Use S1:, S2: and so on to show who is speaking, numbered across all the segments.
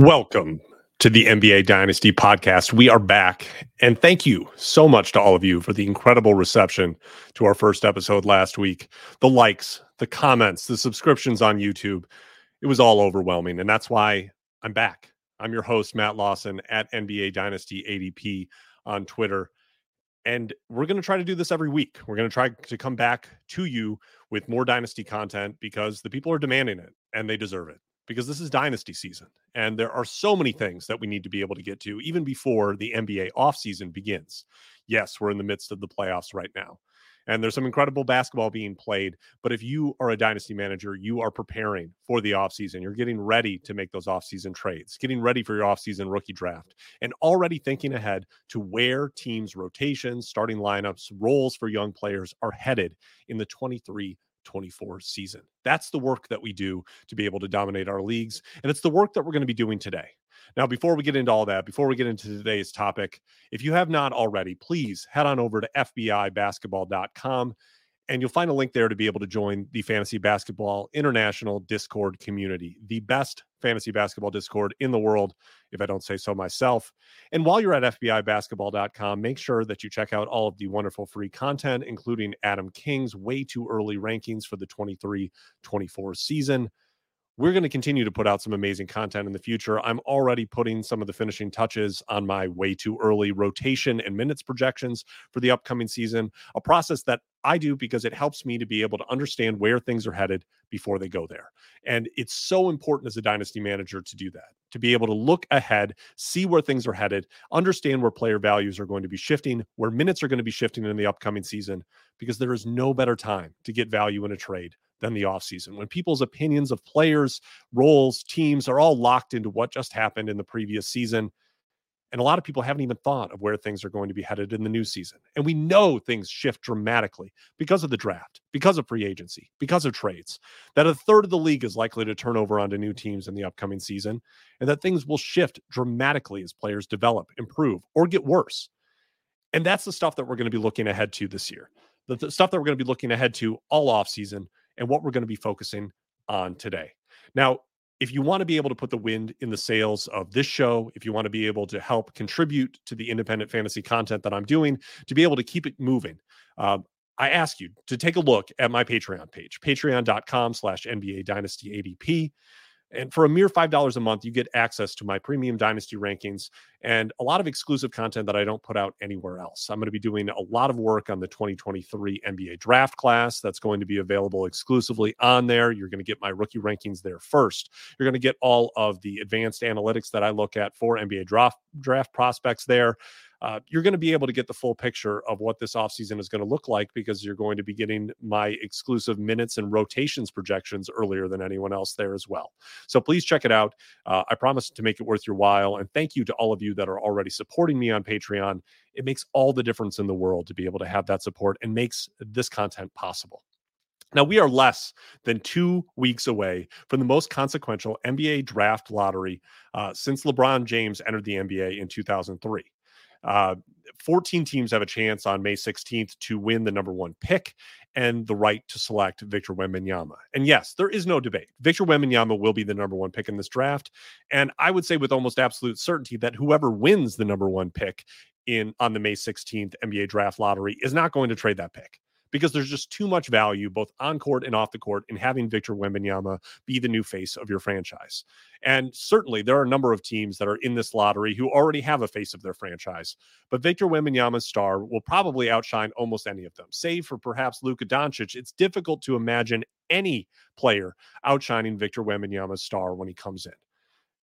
S1: Welcome to the NBA Dynasty podcast. We are back. And thank you so much to all of you for the incredible reception to our first episode last week. The likes, the comments, the subscriptions on YouTube. It was all overwhelming. And that's why I'm back. I'm your host, Matt Lawson at NBA Dynasty ADP on Twitter. And we're going to try to do this every week. We're going to try to come back to you with more Dynasty content because the people are demanding it and they deserve it because this is dynasty season and there are so many things that we need to be able to get to even before the NBA offseason begins. Yes, we're in the midst of the playoffs right now. And there's some incredible basketball being played, but if you are a dynasty manager, you are preparing for the offseason. You're getting ready to make those offseason trades, getting ready for your offseason rookie draft, and already thinking ahead to where teams' rotations, starting lineups, roles for young players are headed in the 23 24 season. That's the work that we do to be able to dominate our leagues. And it's the work that we're going to be doing today. Now, before we get into all that, before we get into today's topic, if you have not already, please head on over to FBIbasketball.com and you'll find a link there to be able to join the Fantasy Basketball International Discord community, the best fantasy basketball Discord in the world, if I don't say so myself. And while you're at FBIbasketball.com, make sure that you check out all of the wonderful free content, including Adam King's way too early rankings for the 23 24 season we're going to continue to put out some amazing content in the future. I'm already putting some of the finishing touches on my way too early rotation and minutes projections for the upcoming season, a process that I do because it helps me to be able to understand where things are headed before they go there. And it's so important as a dynasty manager to do that, to be able to look ahead, see where things are headed, understand where player values are going to be shifting, where minutes are going to be shifting in the upcoming season, because there is no better time to get value in a trade than the offseason when people's opinions of players, roles, teams are all locked into what just happened in the previous season. And a lot of people haven't even thought of where things are going to be headed in the new season. And we know things shift dramatically because of the draft, because of free agency, because of trades, that a third of the league is likely to turn over onto new teams in the upcoming season, and that things will shift dramatically as players develop, improve, or get worse. And that's the stuff that we're going to be looking ahead to this year. The, the stuff that we're going to be looking ahead to all off season and what we're going to be focusing on today. Now, if you want to be able to put the wind in the sails of this show, if you want to be able to help contribute to the independent fantasy content that I'm doing, to be able to keep it moving, um, I ask you to take a look at my Patreon page, patreon.com slash NBA Dynasty ADP. And for a mere $5 a month, you get access to my premium dynasty rankings and a lot of exclusive content that I don't put out anywhere else. I'm going to be doing a lot of work on the 2023 NBA draft class that's going to be available exclusively on there. You're going to get my rookie rankings there first. You're going to get all of the advanced analytics that I look at for NBA draft draft prospects there uh, you're going to be able to get the full picture of what this offseason is going to look like because you're going to be getting my exclusive minutes and rotations projections earlier than anyone else there as well. So please check it out. Uh, I promise to make it worth your while. And thank you to all of you that are already supporting me on Patreon. It makes all the difference in the world to be able to have that support and makes this content possible. Now, we are less than two weeks away from the most consequential NBA draft lottery uh, since LeBron James entered the NBA in 2003. Uh, 14 teams have a chance on May 16th to win the number one pick and the right to select Victor Wembanyama. And yes, there is no debate. Victor Wembanyama will be the number one pick in this draft. And I would say with almost absolute certainty that whoever wins the number one pick in on the May 16th NBA draft lottery is not going to trade that pick because there's just too much value, both on court and off the court, in having Victor Wembanyama be the new face of your franchise. And certainly, there are a number of teams that are in this lottery who already have a face of their franchise. But Victor Wembanyama's star will probably outshine almost any of them, save for perhaps Luka Doncic. It's difficult to imagine any player outshining Victor Wembanyama's star when he comes in.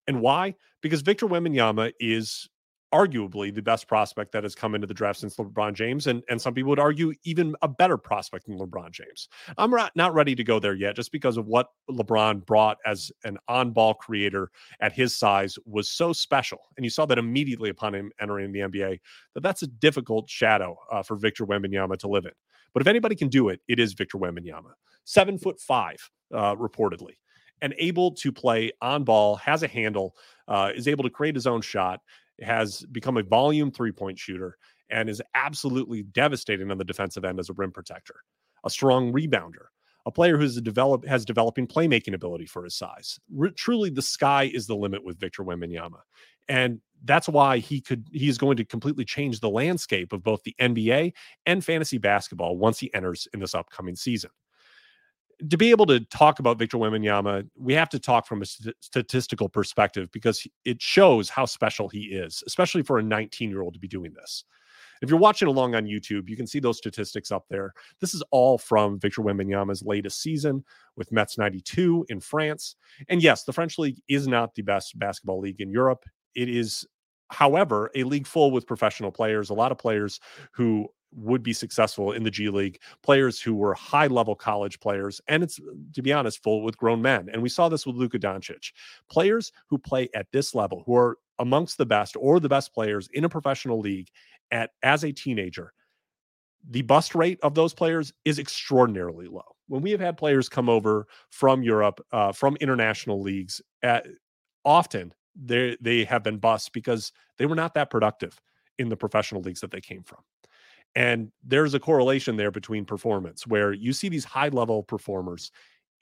S1: And why? Because Victor Wembanyama is arguably the best prospect that has come into the draft since LeBron James, and and some people would argue even a better prospect than LeBron James. I'm not, not ready to go there yet, just because of what LeBron brought as an on-ball creator at his size was so special, and you saw that immediately upon him entering the NBA. That that's a difficult shadow uh, for Victor Wembanyama to live in. But if anybody can do it, it is Victor Wembanyama, seven foot five, uh, reportedly, and able to play on ball, has a handle, uh, is able to create his own shot has become a volume three point shooter and is absolutely devastating on the defensive end as a rim protector, a strong rebounder, a player who's develop has developing playmaking ability for his size. R- truly, the sky is the limit with Victor Wembanyama, and that's why he could he is going to completely change the landscape of both the NBA and fantasy basketball once he enters in this upcoming season. To be able to talk about Victor Wembanyama, we have to talk from a st- statistical perspective because it shows how special he is, especially for a 19 year old to be doing this. If you're watching along on YouTube, you can see those statistics up there. This is all from Victor Wembanyama's latest season with Mets 92 in France. And yes, the French league is not the best basketball league in Europe. It is, however, a league full with professional players, a lot of players who would be successful in the G League, players who were high level college players, and it's to be honest, full with grown men. And we saw this with Luka Doncic. Players who play at this level, who are amongst the best or the best players in a professional league at as a teenager, the bust rate of those players is extraordinarily low. When we have had players come over from Europe, uh, from international leagues, at, often they they have been bust because they were not that productive in the professional leagues that they came from. And there's a correlation there between performance where you see these high level performers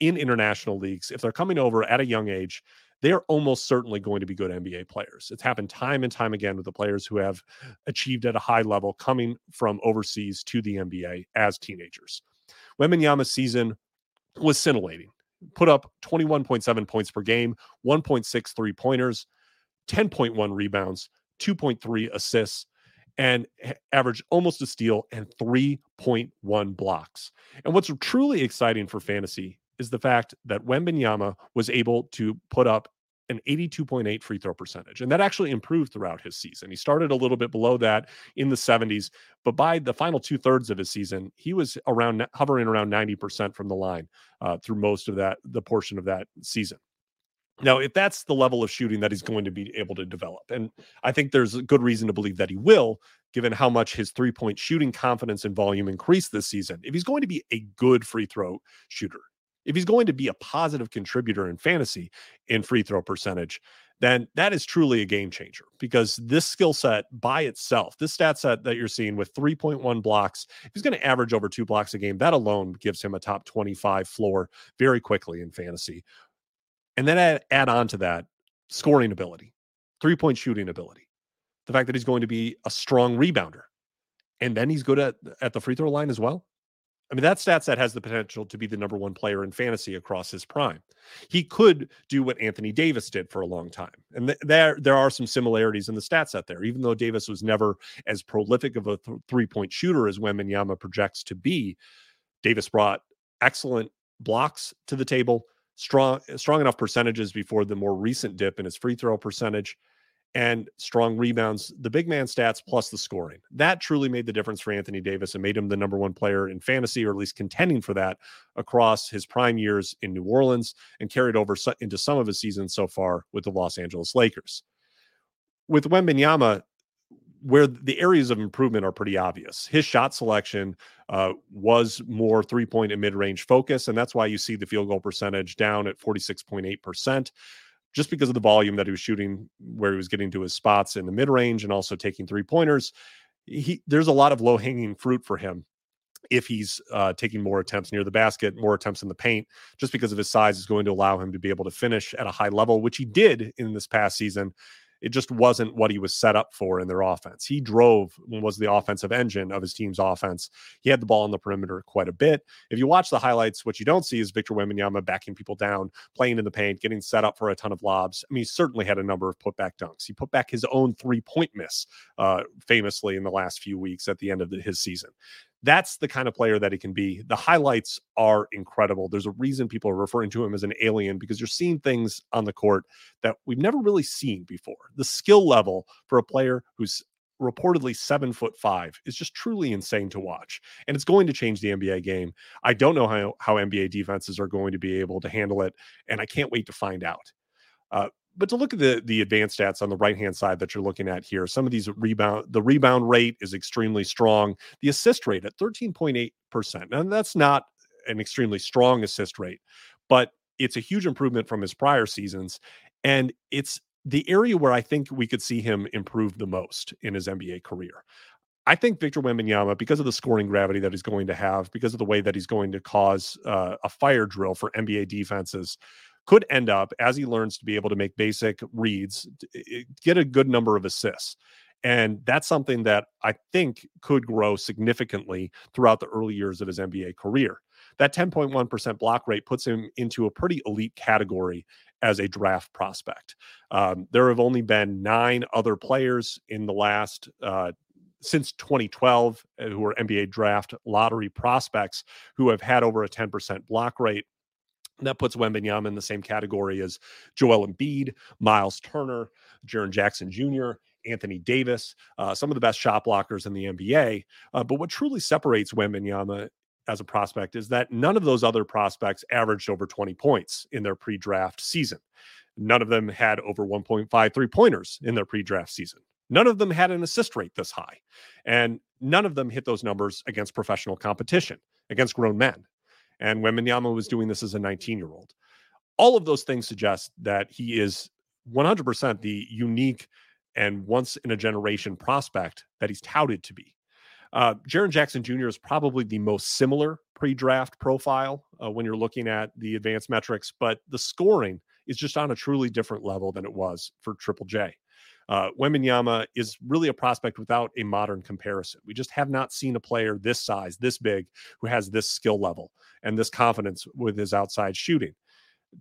S1: in international leagues. If they're coming over at a young age, they are almost certainly going to be good NBA players. It's happened time and time again with the players who have achieved at a high level coming from overseas to the NBA as teenagers. Wembanyama's season was scintillating. Put up 21.7 points per game, 1.6 three pointers, 10.1 rebounds, 2.3 assists, and averaged almost a steal and 3.1 blocks. And what's truly exciting for fantasy is the fact that Wembanyama was able to put up an 82.8 free throw percentage. And that actually improved throughout his season. He started a little bit below that in the 70s, but by the final two thirds of his season, he was around hovering around 90% from the line uh, through most of that, the portion of that season. Now, if that's the level of shooting that he's going to be able to develop, and I think there's a good reason to believe that he will, given how much his three point shooting confidence and volume increased this season. If he's going to be a good free throw shooter, if he's going to be a positive contributor in fantasy in free throw percentage, then that is truly a game changer because this skill set by itself, this stat set that you're seeing with 3.1 blocks, he's going to average over two blocks a game, that alone gives him a top 25 floor very quickly in fantasy. And then add, add on to that scoring ability, three point shooting ability, the fact that he's going to be a strong rebounder, and then he's good at, at the free throw line as well. I mean, that stat set has the potential to be the number one player in fantasy across his prime. He could do what Anthony Davis did for a long time. And th- there, there are some similarities in the stat set there. Even though Davis was never as prolific of a th- three point shooter as Wembanyama projects to be, Davis brought excellent blocks to the table, strong, strong enough percentages before the more recent dip in his free throw percentage and strong rebounds, the big man stats plus the scoring. That truly made the difference for Anthony Davis and made him the number one player in fantasy, or at least contending for that across his prime years in New Orleans and carried over into some of his seasons so far with the Los Angeles Lakers. With Wembanyama, where the areas of improvement are pretty obvious. His shot selection uh, was more three point and mid range focus, and that's why you see the field goal percentage down at 46.8% just because of the volume that he was shooting, where he was getting to his spots in the mid range and also taking three pointers. He there's a lot of low hanging fruit for him if he's uh, taking more attempts near the basket, more attempts in the paint, just because of his size is going to allow him to be able to finish at a high level, which he did in this past season it just wasn't what he was set up for in their offense. He drove was the offensive engine of his team's offense. He had the ball on the perimeter quite a bit. If you watch the highlights, what you don't see is Victor Wembanyama backing people down, playing in the paint, getting set up for a ton of lobs. I mean, he certainly had a number of putback dunks. He put back his own three point miss, uh, famously in the last few weeks at the end of the, his season that's the kind of player that he can be. The highlights are incredible. There's a reason people are referring to him as an alien because you're seeing things on the court that we've never really seen before. The skill level for a player who's reportedly seven foot five is just truly insane to watch. And it's going to change the NBA game. I don't know how, how NBA defenses are going to be able to handle it. And I can't wait to find out. Uh, but to look at the the advanced stats on the right hand side that you're looking at here, some of these rebound the rebound rate is extremely strong. The assist rate at 13.8 percent, and that's not an extremely strong assist rate, but it's a huge improvement from his prior seasons, and it's the area where I think we could see him improve the most in his NBA career. I think Victor Wembanyama, because of the scoring gravity that he's going to have, because of the way that he's going to cause uh, a fire drill for NBA defenses, could end up as he learns to be able to make basic reads, get a good number of assists. And that's something that I think could grow significantly throughout the early years of his NBA career. That 10.1% block rate puts him into a pretty elite category as a draft prospect. Um, there have only been nine other players in the last uh, since 2012 uh, who are NBA draft lottery prospects who have had over a 10% block rate. That puts Wembanyama in the same category as Joel Embiid, Miles Turner, Jaren Jackson Jr., Anthony Davis, uh, some of the best shot blockers in the NBA. Uh, but what truly separates Wembanyama as a prospect is that none of those other prospects averaged over 20 points in their pre-draft season. None of them had over 1.53 pointers in their pre-draft season. None of them had an assist rate this high. And none of them hit those numbers against professional competition, against grown men. And Wembanyama was doing this as a 19 year old. All of those things suggest that he is 100% the unique and once in a generation prospect that he's touted to be. Uh, Jaren Jackson Jr. is probably the most similar pre draft profile uh, when you're looking at the advanced metrics, but the scoring is just on a truly different level than it was for Triple J. Uh, Wembanyama is really a prospect without a modern comparison. We just have not seen a player this size, this big, who has this skill level and this confidence with his outside shooting.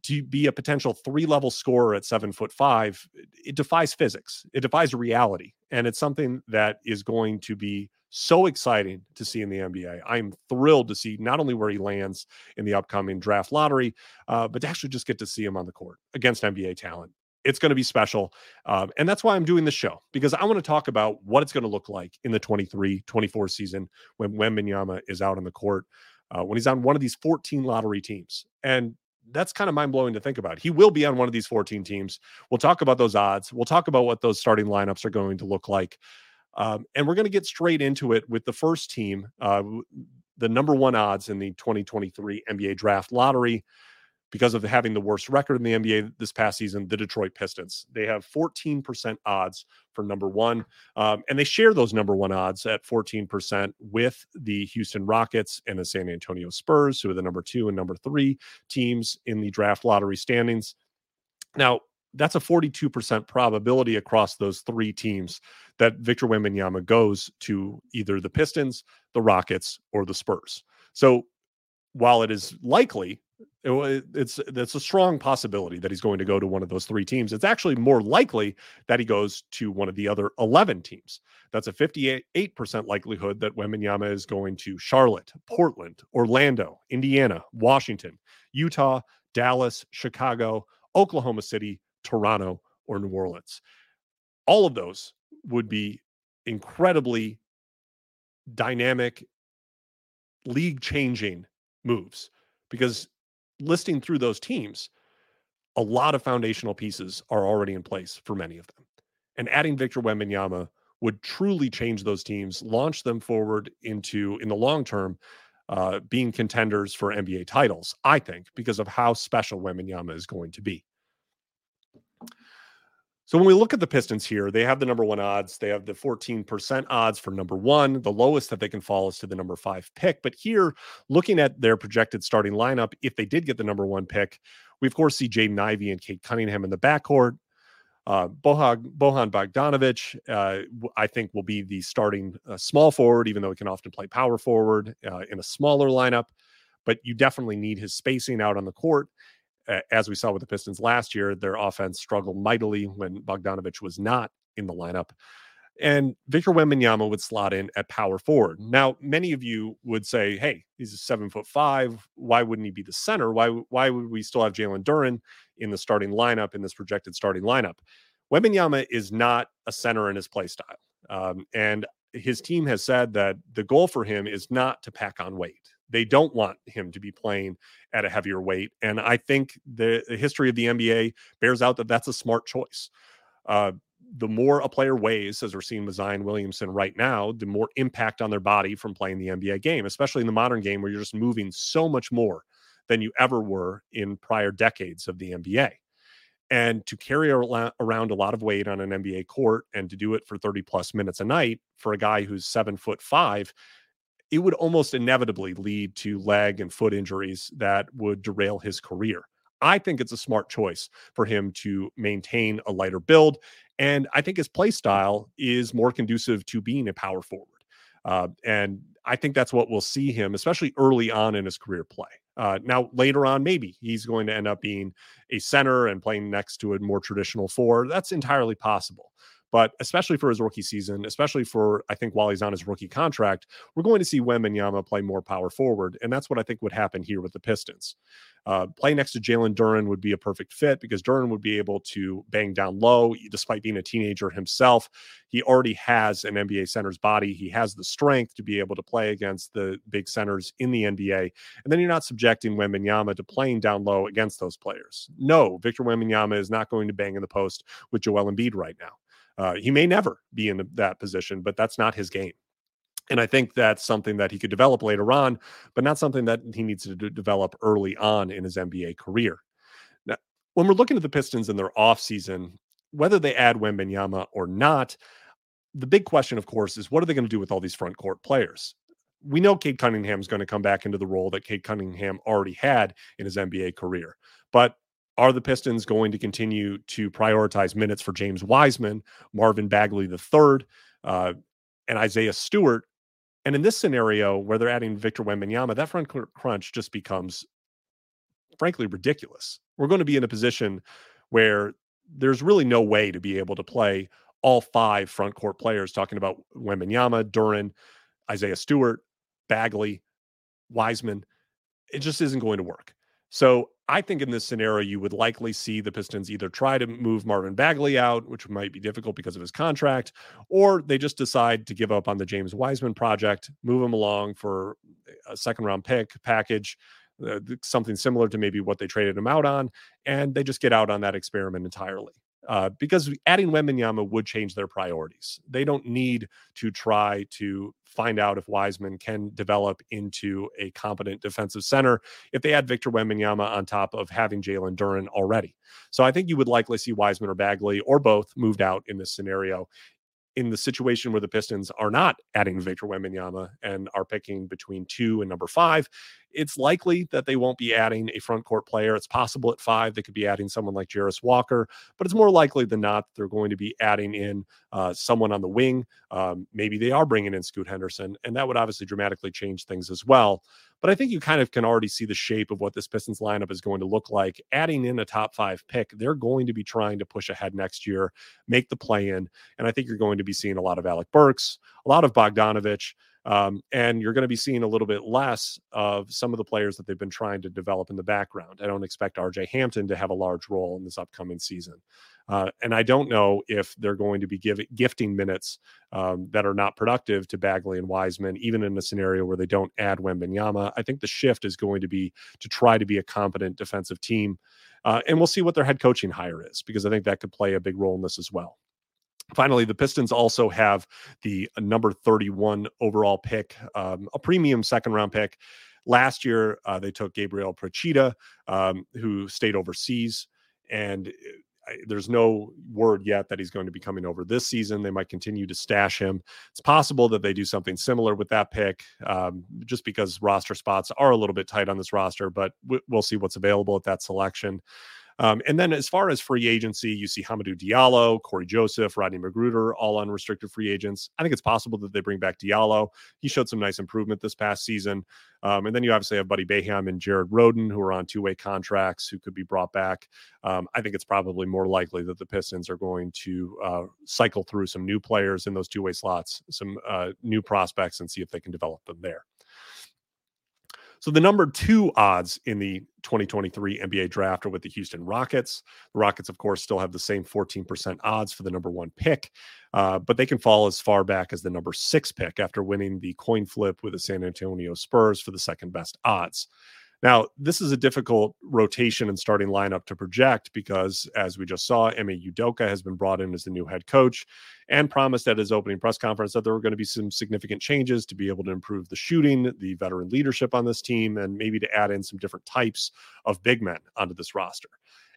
S1: To be a potential three level scorer at seven foot five, it defies physics, it defies reality. And it's something that is going to be so exciting to see in the NBA. I'm thrilled to see not only where he lands in the upcoming draft lottery, uh, but to actually just get to see him on the court against NBA talent it's going to be special. Um, and that's why I'm doing this show because I want to talk about what it's going to look like in the 23 24 season when Wembanyama is out on the court, uh, when he's on one of these 14 lottery teams. And that's kind of mind blowing to think about. He will be on one of these 14 teams. We'll talk about those odds. We'll talk about what those starting lineups are going to look like. Um, and we're going to get straight into it with the first team, uh, the number one odds in the 2023 NBA draft lottery because of having the worst record in the NBA this past season, the Detroit Pistons. They have 14% odds for number one, um, and they share those number one odds at 14% with the Houston Rockets and the San Antonio Spurs, who are the number two and number three teams in the draft lottery standings. Now, that's a 42% probability across those three teams that Victor Wembanyama goes to either the Pistons, the Rockets, or the Spurs. So while it is likely it, it's it's a strong possibility that he's going to go to one of those three teams. It's actually more likely that he goes to one of the other 11 teams. That's a 58% likelihood that Wembanyama is going to Charlotte, Portland, Orlando, Indiana, Washington, Utah, Dallas, Chicago, Oklahoma City, Toronto, or New Orleans. All of those would be incredibly dynamic, league changing moves because listing through those teams, a lot of foundational pieces are already in place for many of them. And adding Victor Wembanyama would truly change those teams, launch them forward into, in the long term, uh, being contenders for NBA titles, I think, because of how special Wembanyama is going to be. So when we look at the Pistons here, they have the number one odds. They have the 14% odds for number one. The lowest that they can fall is to the number five pick. But here, looking at their projected starting lineup, if they did get the number one pick, we of course see Jaden Ivey and Cade Cunningham in the backcourt. Uh, Bohan, Bojan Bogdanovic, uh, I think, will be the starting uh, small forward, even though he can often play power forward uh, in a smaller lineup. But you definitely need his spacing out on the court as we saw with the Pistons last year, their offense struggled mightily when Bogdanovic was not in the lineup. And Victor Wembanyama would slot in at power forward. Now, many of you would say, "Hey, he's a seven foot five. Why wouldn't he be the center? Why why would we still have Jalen Duren in the starting lineup in this projected starting lineup?" Wembanyama is not a center in his play style, um, and his team has said that the goal for him is not to pack on weight. They don't want him to be playing at a heavier weight. And I think the, the history of the NBA bears out that that's a smart choice. Uh, the more a player weighs, as we're seeing with Zion Williamson right now, the more impact on their body from playing the NBA game, especially in the modern game where you're just moving so much more than you ever were in prior decades of the NBA. And to carry around a lot of weight on an NBA court and to do it for 30 plus minutes a night for a guy who's seven foot five, it would almost inevitably lead to leg and foot injuries that would derail his career. I think it's a smart choice for him to maintain a lighter build. And I think his play style is more conducive to being a power forward. Uh, and I think that's what we'll see him, especially early on in his career play. Uh, now, later on, maybe he's going to end up being a center and playing next to a more traditional four. That's entirely possible. But especially for his rookie season, especially for I think while he's on his rookie contract, we're going to see Wembanyama play more power forward, and that's what I think would happen here with the Pistons. Uh, playing next to Jalen Duren would be a perfect fit because Duren would be able to bang down low, despite being a teenager himself. He already has an NBA center's body. He has the strength to be able to play against the big centers in the NBA. And then you're not subjecting Wembanyama to playing down low against those players. No, Victor Wembanyama is not going to bang in the post with Joel Embiid right now. Uh, he may never be in that position, but that's not his game. And I think that's something that he could develop later on, but not something that he needs to develop early on in his NBA career. Now, when we're looking at the Pistons in their offseason, whether they add Wembanyama or not, the big question, of course, is what are they going to do with all these front court players? We know Cade Cunningham is going to come back into the role that Cade Cunningham already had in his NBA career. But are the Pistons going to continue to prioritize minutes for James Wiseman, Marvin Bagley III, uh, and Isaiah Stewart? And in this scenario where they're adding Victor Wembanyama, that front crunch just becomes, frankly, ridiculous. We're going to be in a position where there's really no way to be able to play all five front court players, talking about Wembanyama, Duren, Isaiah Stewart, Bagley, Wiseman. It just isn't going to work. So I think in this scenario, you would likely see the Pistons either try to move Marvin Bagley out, which might be difficult because of his contract, or they just decide to give up on the James Wiseman project, move him along for a second round pick package, uh, something similar to maybe what they traded him out on, and they just get out on that experiment entirely uh, because adding Wembanyama would change their priorities. They don't need to try to find out if Wiseman can develop into a competent defensive center if they add Victor Wembanyama on top of having Jalen Duren already. So I think you would likely see Wiseman or Bagley or both moved out in this scenario in the situation where the Pistons are not adding Victor Wembanyama and are picking between two and number five, it's likely that they won't be adding a front court player. It's possible at five they could be adding someone like Jarace Walker, but it's more likely than not they're going to be adding in uh, someone on the wing. Um, maybe they are bringing in Scoot Henderson, and that would obviously dramatically change things as well. But I think you kind of can already see the shape of what this Pistons lineup is going to look like. Adding in a top five pick, they're going to be trying to push ahead next year, make the play in. And I think you're going to be seeing a lot of Alec Burks, a lot of Bogdanovic. Um, and you're going to be seeing a little bit less of some of the players that they've been trying to develop in the background. I don't expect RJ Hampton to have a large role in this upcoming season. Uh, and I don't know if they're going to be giving gifting minutes um, that are not productive to Bagley and Wiseman, even in a scenario where they don't add Wembanyama. I think the shift is going to be to try to be a competent defensive team. Uh, and we'll see what their head coaching hire is, because I think that could play a big role in this as well. Finally, the Pistons also have the number 31 overall pick, um, a premium second round pick. Last year, uh, they took Gabriel Procida, um, who stayed overseas. And there's no word yet that he's going to be coming over this season. They might continue to stash him. It's possible that they do something similar with that pick, um, just because roster spots are a little bit tight on this roster. But we'll see what's available at that selection. Um, and then as far as free agency, you see Hamidou Diallo, Cory Joseph, Rodney McGruder, all unrestricted free agents. I think it's possible that they bring back Diallo. He showed some nice improvement this past season. Um, and then you obviously have Buddy Boeheim and Jared Rhoden, who are on two way contracts, who could be brought back. Um, I think it's probably more likely that the Pistons are going to uh, cycle through some new players in those two way slots, some uh, new prospects, and see if they can develop them there. So the number two odds in the 2023 NBA draft are with the Houston Rockets. The Rockets, of course, still have the same 14% odds for the number one pick, uh, but they can fall as far back as the number six pick after winning the coin flip with the San Antonio Spurs for the second best odds. Now, this is a difficult rotation and starting lineup to project because, as we just saw, Ime Udoka has been brought in as the new head coach and promised at his opening press conference that there were going to be some significant changes to be able to improve the shooting, the veteran leadership on this team, and maybe to add in some different types of big men onto this roster.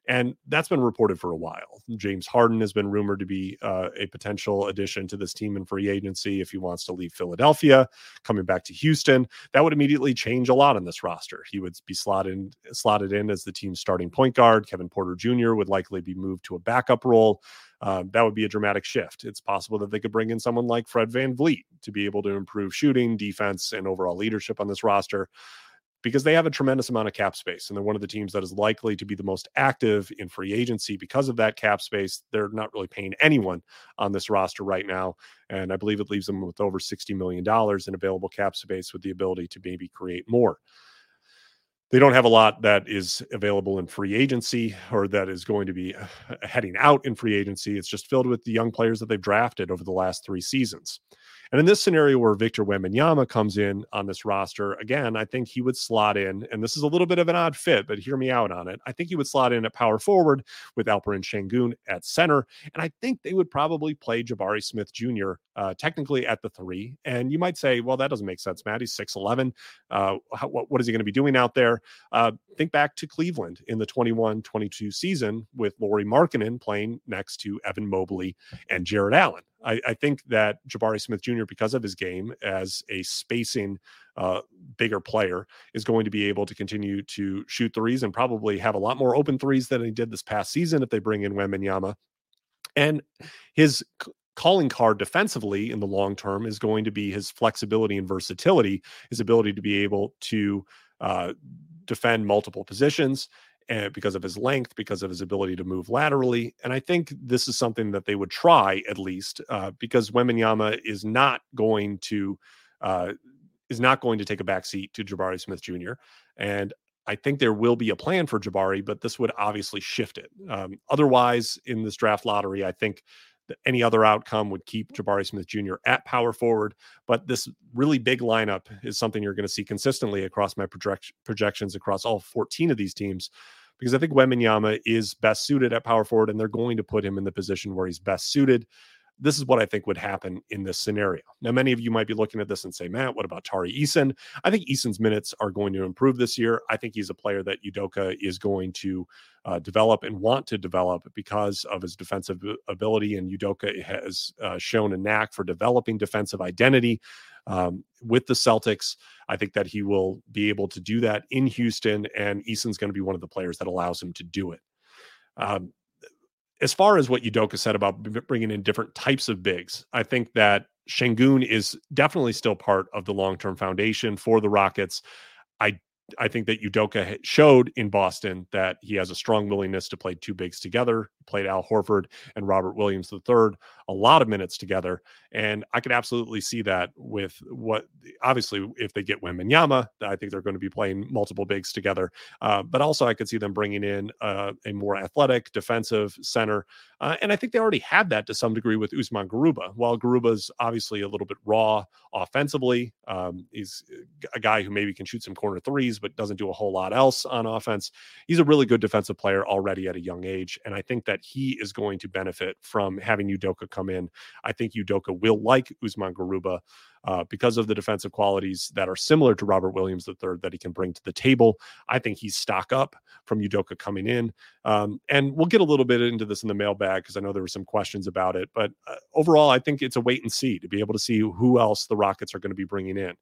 S1: And that's been reported for a while. James Harden has been rumored to be uh, a potential addition to this team in free agency if he wants to leave Philadelphia, coming back to Houston. That would immediately change a lot on this roster. He would be slotted slotted in as the team's starting point guard. Kevin Porter Jr. would likely be moved to a backup role. Uh, that would be a dramatic shift. It's possible that they could bring in someone like Fred Van VanVleet to be able to improve shooting, defense, and overall leadership on this roster because they have a tremendous amount of cap space and they're one of the teams that is likely to be the most active in free agency because of that cap space. They're not really paying anyone on this roster right now. And I believe it leaves them with over $60 million in available cap space with the ability to maybe create more. They don't have a lot that is available in free agency or that is going to be uh, heading out in free agency. It's just filled with the young players that they've drafted over the last three seasons. And in this scenario where Victor Wembanyama comes in on this roster, again, I think he would slot in, and this is a little bit of an odd fit, but hear me out on it. I think he would slot in at power forward with Alperen Sengun at center, and I think they would probably play Jabari Smith Jr. Uh, technically at the three. And you might say, well, that doesn't make sense, Matt. He's 6'11. Uh, how, what, what is he going to be doing out there? Uh, think back to Cleveland in the 21 22 season with Lauri Markkanen playing next to Evan Mobley and Jarrett Allen. I, I, think that Jabari Smith Jr., because of his game as a spacing uh, bigger player, is going to be able to continue to shoot threes and probably have a lot more open threes than he did this past season if they bring in Wembanyama. And his calling card defensively in the long term is going to be his flexibility and versatility, his ability to be able to uh, defend multiple positions and because of his length, because of his ability to move laterally. And I think this is something that they would try at least, uh, because Wembanyama is not going to uh, is not going to take a back seat to Jabari Smith Jr. And I think there will be a plan for Jabari, but this would obviously shift it. Um, otherwise, in this draft lottery, I think any other outcome would keep Jabari Smith Jr. at power forward. But this really big lineup is something you're going to see consistently across my project- projections across all 14 of these teams because I think Wembanyama is best suited at power forward, and they're going to put him in the position where he's best suited this is what I think would happen in this scenario. Now, many of you might be looking at this and say, Matt, what about Tari Eason? I think Eason's minutes are going to improve this year. I think he's a player that Udoka is going to uh, develop and want to develop because of his defensive ability. And Udoka has uh, shown a knack for developing defensive identity um, with the Celtics. I think that he will be able to do that in Houston, and Eason's going to be one of the players that allows him to do it. Um, as far as what Udoka said about bringing in different types of bigs, I think that Sengun is definitely still part of the long term foundation for the Rockets. I I think that Udoka showed in Boston that he has a strong willingness to play two bigs together. Played Al Horford and Robert Williams III a lot of minutes together, and I could absolutely see that with what obviously if they get Wembanyama, I think they're going to be playing multiple bigs together. Uh, but also I could see them bringing in uh, a more athletic defensive center, uh, and I think they already had that to some degree with Usman Garuba. While Garuba's obviously a little bit raw offensively, um, he's a guy who maybe can shoot some corner threes but doesn't do a whole lot else on offense. He's a really good defensive player already at a young age. And I think that he is going to benefit from having Udoka come in. I think Udoka will like Usman Garuba uh, because of the defensive qualities that are similar to Robert Williams III that he can bring to the table. I think he's stock up from Udoka coming in. Um, and we'll get a little bit into this in the mailbag because I know there were some questions about it. But uh, overall, I think it's a wait and see to be able to see who else the Rockets are going to be bringing in.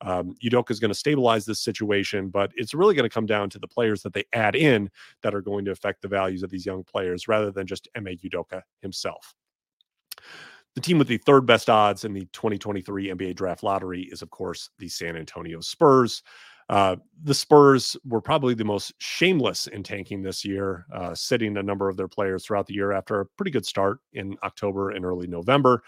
S1: Um, Udoka is going to stabilize this situation, but it's really going to come down to the players that they add in that are going to affect the values of these young players rather than just Ime Udoka himself. The team with the third best odds in the 2023 NBA draft lottery is, of course, the San Antonio Spurs. Uh, the Spurs were probably the most shameless in tanking this year, uh, sitting a number of their players throughout the year after a pretty good start in October and early November.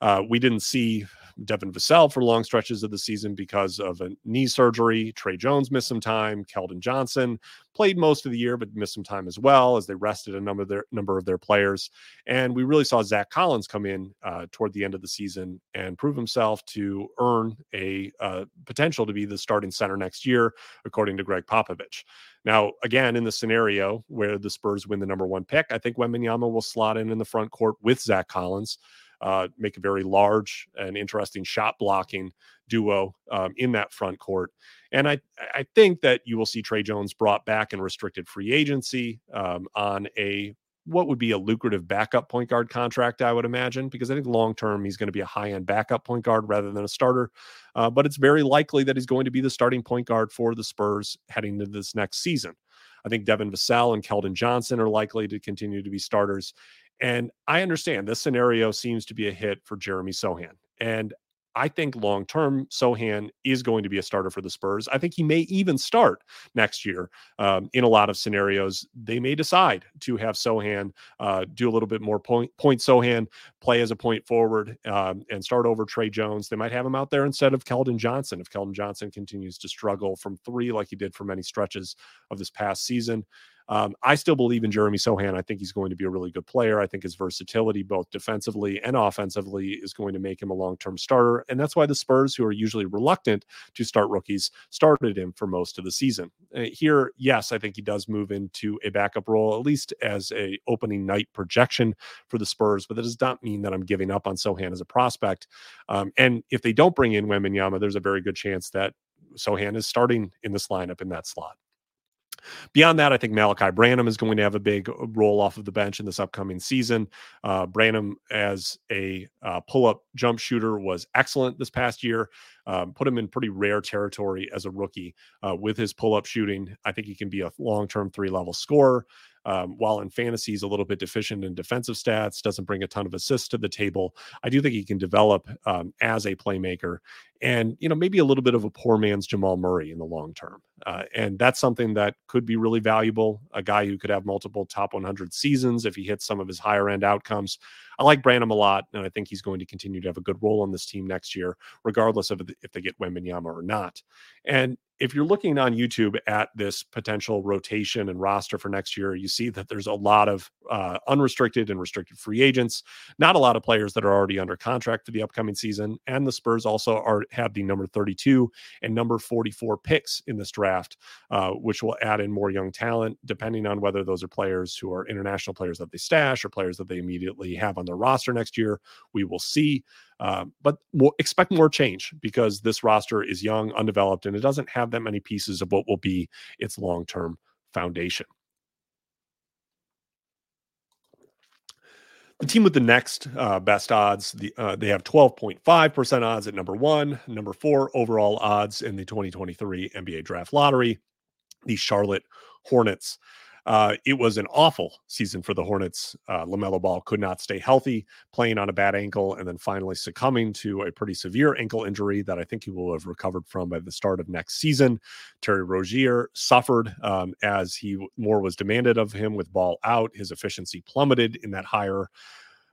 S1: Uh, we didn't see Devin Vassell for long stretches of the season because of a knee surgery. Tre Jones missed some time. Keldon Johnson played most of the year, but missed some time as well as they rested a number of their number of their players. And we really saw Zach Collins come in uh, toward the end of the season and prove himself to earn a uh, potential to be the starting center next year, according to Gregg Popovich. Now, again, in the scenario where the Spurs win the number one pick, I think Wembanyama will slot in in the front court with Zach Collins. Uh, make a very large and interesting shot blocking duo um, in that front court. And I, I think that you will see Tre Jones brought back in restricted free agency um, on a what would be a lucrative backup point guard contract, I would imagine, because I think long term he's going to be a high end backup point guard rather than a starter. Uh, but it's very likely that he's going to be the starting point guard for the Spurs heading into this next season. I think Devin Vassell and Keldon Johnson are likely to continue to be starters. And I understand this scenario seems to be a hit for Jeremy Sochan. And I think long term, Sochan is going to be a starter for the Spurs. I think he may even start next year. Um, in a lot of scenarios, they may decide to have Sochan uh, do a little bit more point point Sochan, play as a point forward um, and start over Tre Jones. They might have him out there instead of Keldon Johnson if Keldon Johnson continues to struggle from three like he did for many stretches of this past season. Um, I still believe in Jeremy Sochan. I think he's going to be a really good player. I think his versatility, both defensively and offensively, is going to make him a long term starter. And that's why the Spurs, who are usually reluctant to start rookies, started him for most of the season. Uh, here, yes, I think he does move into a backup role, at least as a opening night projection for the Spurs. But that does not mean that I'm giving up on Sochan as a prospect. Um, and if they don't bring in Wembanyama, there's a very good chance that Sochan is starting in this lineup in that slot. Beyond that, I think Malachi Branham is going to have a big uh, roll off of the bench in this upcoming season. Uh, Branham, as a uh, pull up jump shooter, was excellent this past year. Um, put him in pretty rare territory as a rookie uh, with his pull up shooting. I think he can be a long term three level scorer. Um, while in fantasy, he's a little bit deficient in defensive stats, doesn't bring a ton of assists to the table. I do think he can develop um, as a playmaker and, you know, maybe a little bit of a poor man's Jamal Murray in the long term. Uh, and that's something that could be really valuable. A guy who could have multiple top 100 seasons if he hits some of his higher end outcomes. I like Branham a lot, and I think he's going to continue to have a good role on this team next year, regardless of if they get Wembanyama or not. And if you're looking on YouTube at this potential rotation and roster for next year, you see that there's a lot of uh, unrestricted and restricted free agents, not a lot of players that are already under contract for the upcoming season. And the Spurs also are have the number 32 and number 44 picks in this draft, uh, which will add in more young talent, depending on whether those are players who are international players that they stash or players that they immediately have on their roster next year. We will see. Uh, but we'll expect more change because this roster is young, undeveloped, and it doesn't have that many pieces of what will be its long term foundation. The team with the next uh, best odds, the, uh, they have 12.5% odds at number one, number four overall odds in the 2023 NBA draft lottery, the Charlotte Hornets. Uh, it was an awful season for the Hornets. Uh, LaMelo Ball could not stay healthy, playing on a bad ankle, and then finally succumbing to a pretty severe ankle injury that I think he will have recovered from by the start of next season. Terry Rozier suffered um, as he more was demanded of him with Ball out. His efficiency plummeted in that higher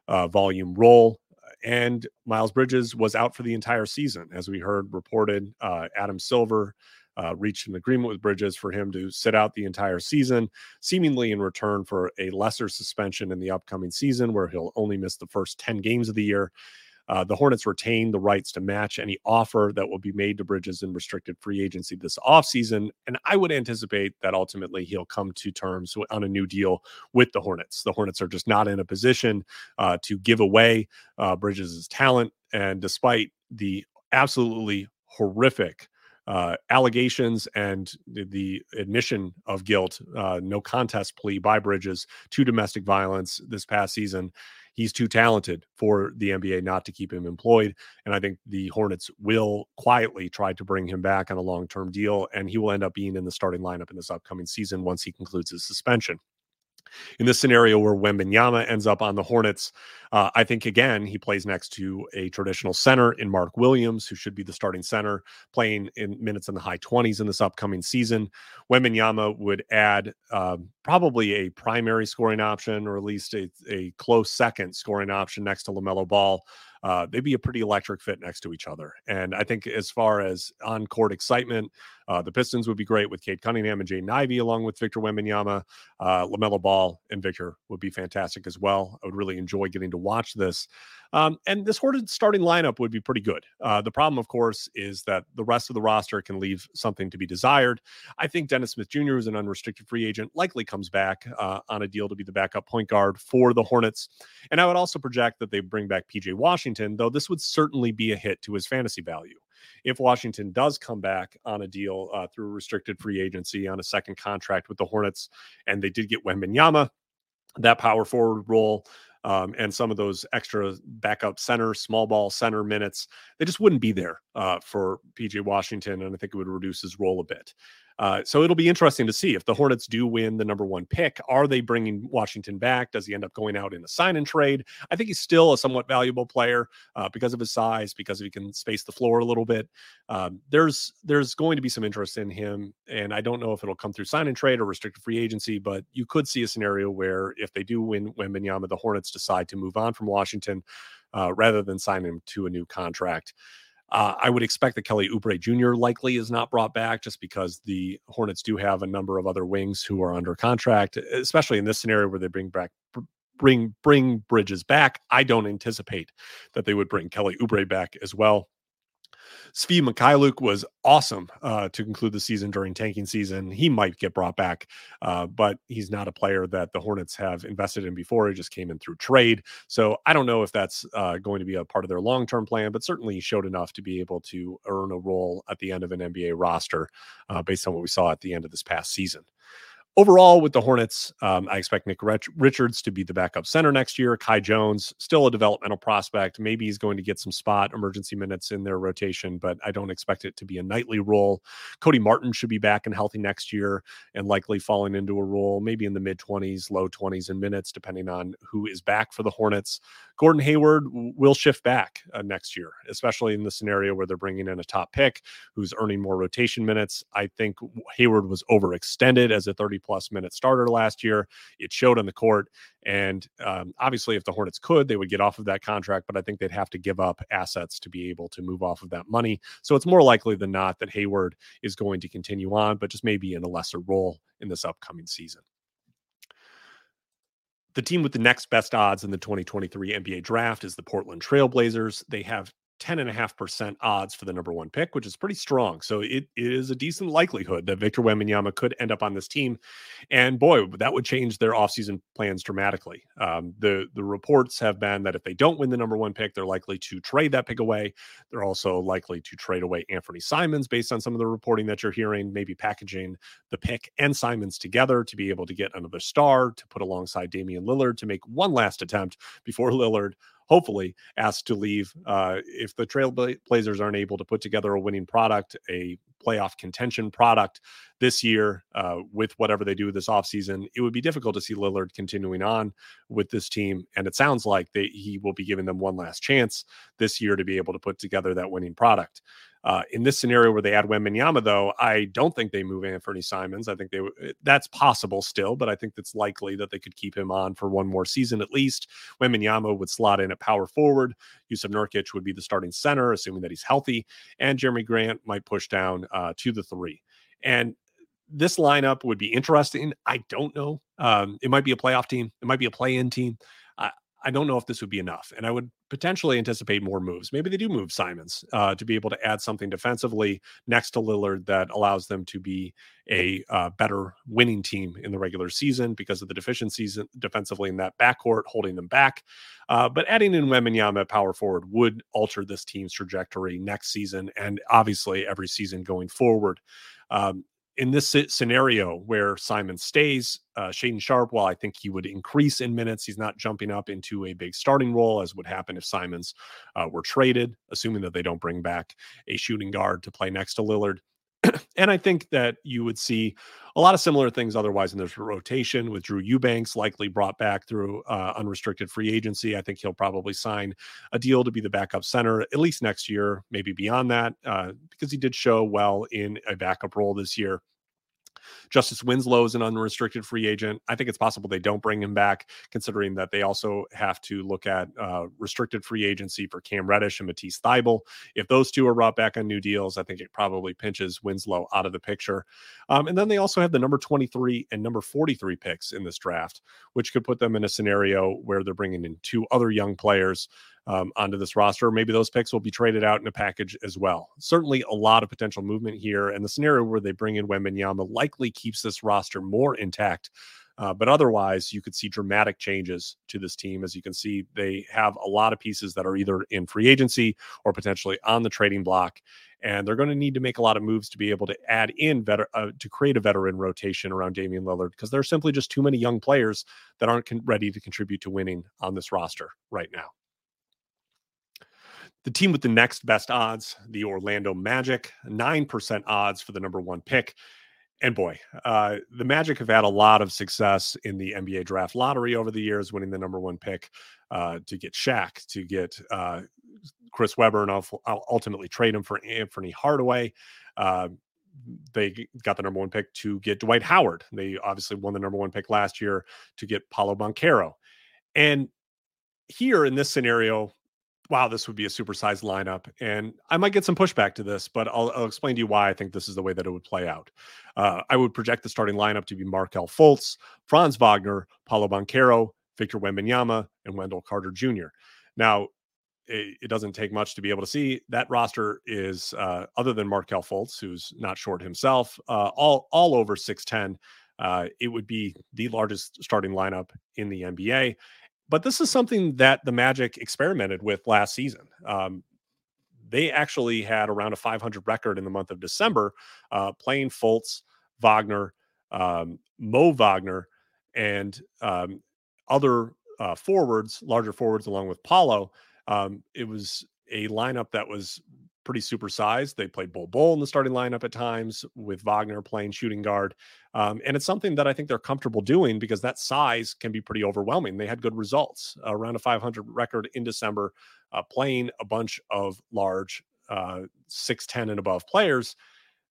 S1: uh, volume role. And Miles Bridges was out for the entire season, as we heard reported. Uh, Adam Silver uh, reached an agreement with Bridges for him to sit out the entire season, seemingly in return for a lesser suspension in the upcoming season, where he'll only miss the first 10 games of the year. Uh, the Hornets retain the rights to match any offer that will be made to Bridges in restricted free agency this offseason. And I would anticipate that ultimately he'll come to terms on a new deal with the Hornets. The Hornets are just not in a position uh, to give away uh, Bridges' talent. And despite the absolutely horrific uh, allegations and the, admission of guilt, uh, no contest plea by Bridges to domestic violence this past season. He's too talented for the NBA not to keep him employed. And I think the Hornets will quietly try to bring him back on a long term deal, and he will end up being in the starting lineup in this upcoming season once he concludes his suspension. In this scenario where Wembanyama ends up on the Hornets, uh, I think again he plays next to a traditional center in Mark Williams, who should be the starting center, playing in minutes in the high 20s in this upcoming season. Wembanyama would add uh, probably a primary scoring option, or at least a, a close second scoring option next to LaMelo Ball. Uh, they'd be a pretty electric fit next to each other. And I think as far as on court excitement, uh, the Pistons would be great with Cade Cunningham and Jaden Ivey, along with Victor Wembanyama. Uh, LaMelo Ball and Victor would be fantastic as well. I would really enjoy getting to watch this. Um, and this Hornets starting lineup would be pretty good. Uh, the problem, of course, is that the rest of the roster can leave something to be desired. I think Dennis Smith Jr. is an unrestricted free agent, likely comes back uh, on a deal to be the backup point guard for the Hornets. And I would also project that they bring back PJ Washington, though this would certainly be a hit to his fantasy value if Washington does come back on a deal uh, through restricted free agency on a second contract with the Hornets, and they did get Wembanyama, that power forward role um, and some of those extra backup center, small ball center minutes, they just wouldn't be there uh, for PJ Washington. And I think it would reduce his role a bit. Uh, so it'll be interesting to see if the Hornets do win the number one pick. Are they bringing Washington back? Does he end up going out in a sign and trade? I think he's still a somewhat valuable player uh, because of his size, because he can space the floor a little bit. Um, there's there's going to be some interest in him, and I don't know if it'll come through sign and trade or restricted free agency, but you could see a scenario where if they do win Wembanyama, the Hornets decide to move on from Washington uh, rather than sign him to a new contract. Uh, I would expect that Kelly Oubre Jr. likely is not brought back just because the Hornets do have a number of other wings who are under contract, especially in this scenario where they bring back bring bring Bridges back. I don't anticipate that they would bring Kelly Oubre back as well. Svi Mykhailiuk was awesome uh, to conclude the season during tanking season. He might get brought back, uh, but he's not a player that the Hornets have invested in before. He just came in through trade. So I don't know if that's uh, going to be a part of their long term plan, but certainly showed enough to be able to earn a role at the end of an NBA roster uh, based on what we saw at the end of this past season. Overall, with the Hornets, um, I expect Nick Richards to be the backup center next year. Kai Jones, still a developmental prospect. Maybe he's going to get some spot emergency minutes in their rotation, but I don't expect it to be a nightly role. Cody Martin should be back and healthy next year and likely falling into a role, maybe in the mid 20s, low 20s in minutes, depending on who is back for the Hornets. Gordon Hayward will shift back uh, next year, especially in the scenario where they're bringing in a top pick who's earning more rotation minutes. I think Hayward was overextended as a 30 plus minute starter last year. It showed on the court. And um, obviously, if the Hornets could, they would get off of that contract, but I think they'd have to give up assets to be able to move off of that money. So it's more likely than not that Hayward is going to continue on, but just maybe in a lesser role in this upcoming season the team with the next best odds in the 2023 NBA draft is the Portland Trailblazers. They have 10.5% odds for the number one pick, which is pretty strong. So it, it is a decent likelihood that Victor Wembanyama could end up on this team. And boy, that would change their offseason plans dramatically. Um, the, the reports have been that if they don't win the number one pick, they're likely to trade that pick away. They're also likely to trade away Anthony Simons based on some of the reporting that you're hearing, maybe packaging the pick and Simons together to be able to get another star to put alongside Damian Lillard to make one last attempt before Lillard hopefully asked to leave. Uh, if the Trailblazers aren't able to put together a winning product, a playoff contention product this year uh, with whatever they do this offseason, it would be difficult to see Lillard continuing on with this team. And it sounds like they, he will be giving them one last chance this year to be able to put together that winning product. Uh, in this scenario where they add Wembanyama, though, I don't think they move Anthony Simons. I think they eh, that's possible still, but I think it's likely that they could keep him on for one more season at least. Wembanyama would slot in at power forward. Jusuf Nurkic would be the starting center, assuming that he's healthy, and Jerami Grant might push down uh, to the three. And this lineup would be interesting. I don't know. Um, it might be a playoff team. It might be a play-in team. I, don't know if this would be enough. And I would potentially anticipate more moves. Maybe they do move Simons uh, to be able to add something defensively next to Lillard that allows them to be a uh, better winning team in the regular season because of the deficiencies defensively in that backcourt holding them back. Uh, but adding in Wembanyama at power forward would alter this team's trajectory next season and obviously every season going forward. Um, in this scenario where Simon stays, uh, Shaedon Sharpe, while I think he would increase in minutes, he's not jumping up into a big starting role as would happen if Simons uh, were traded, assuming that they don't bring back a shooting guard to play next to Lillard. and I think that you would see a lot of similar things otherwise in this rotation with Drew Eubanks likely brought back through uh, unrestricted free agency. I think he'll probably sign a deal to be the backup center at least next year, maybe beyond that, uh, because he did show well in a backup role this year. Justice Winslow is an unrestricted free agent. I think it's possible they don't bring him back, considering that they also have to look at uh, restricted free agency for Cam Reddish and Matisse Thybulle. If those two are brought back on new deals, I think it probably pinches Winslow out of the picture. Um, and then they also have the number 23 and number 43 picks in this draft, which could put them in a scenario where they're bringing in two other young players um, onto this roster. Maybe those picks will be traded out in a package as well. Certainly a lot of potential movement here. And the scenario where they bring in Wembanyama likely keeps this roster more intact. Uh, but otherwise, you could see dramatic changes to this team. As you can see, they have a lot of pieces that are either in free agency or potentially on the trading block. And they're going to need to make a lot of moves to be able to add in veter- uh, to create a veteran rotation around Damian Lillard because there are simply just too many young players that aren't con- ready to contribute to winning on this roster right now. The team with the next best odds, the Orlando Magic, 9% odds for the number one pick. And boy, uh, the Magic have had a lot of success in the NBA draft lottery over the years, winning the number one pick uh, to get Shaq, to get uh, Chris Webber, and I'll ultimately trade him for Anfernee Hardaway. Uh, they got the number one pick to get Dwight Howard. They obviously won the number one pick last year to get Paolo Banchero. And here in this scenario, wow, this would be a supersized lineup. And I might get some pushback to this, but I'll, I'll explain to you why I think this is the way that it would play out. Uh, I would project the starting lineup to be Markelle Fultz, Franz Wagner, Paolo Banchero, Victor Wembanyama, and Wendell Carter Jr. Now, it, it, doesn't take much to be able to see that roster is, uh, other than Markelle Fultz, who's not short himself, uh, all all over six ten. Uh, it would be the largest starting lineup in the NBA. But this is something that the Magic experimented with last season. Um, they actually had around a 500 record in the month of December, uh, playing Fultz, Wagner, um, Mo Wagner, and um, other uh, forwards, larger forwards, along with Paolo. Um, it was a lineup that was pretty supersized. They played Bol Bol in the starting lineup at times with Wagner playing shooting guard. Um, and it's something that I think they're comfortable doing because that size can be pretty overwhelming. They had good results uh, around a 500 record in December, uh, playing a bunch of large uh, 6'10 and above players.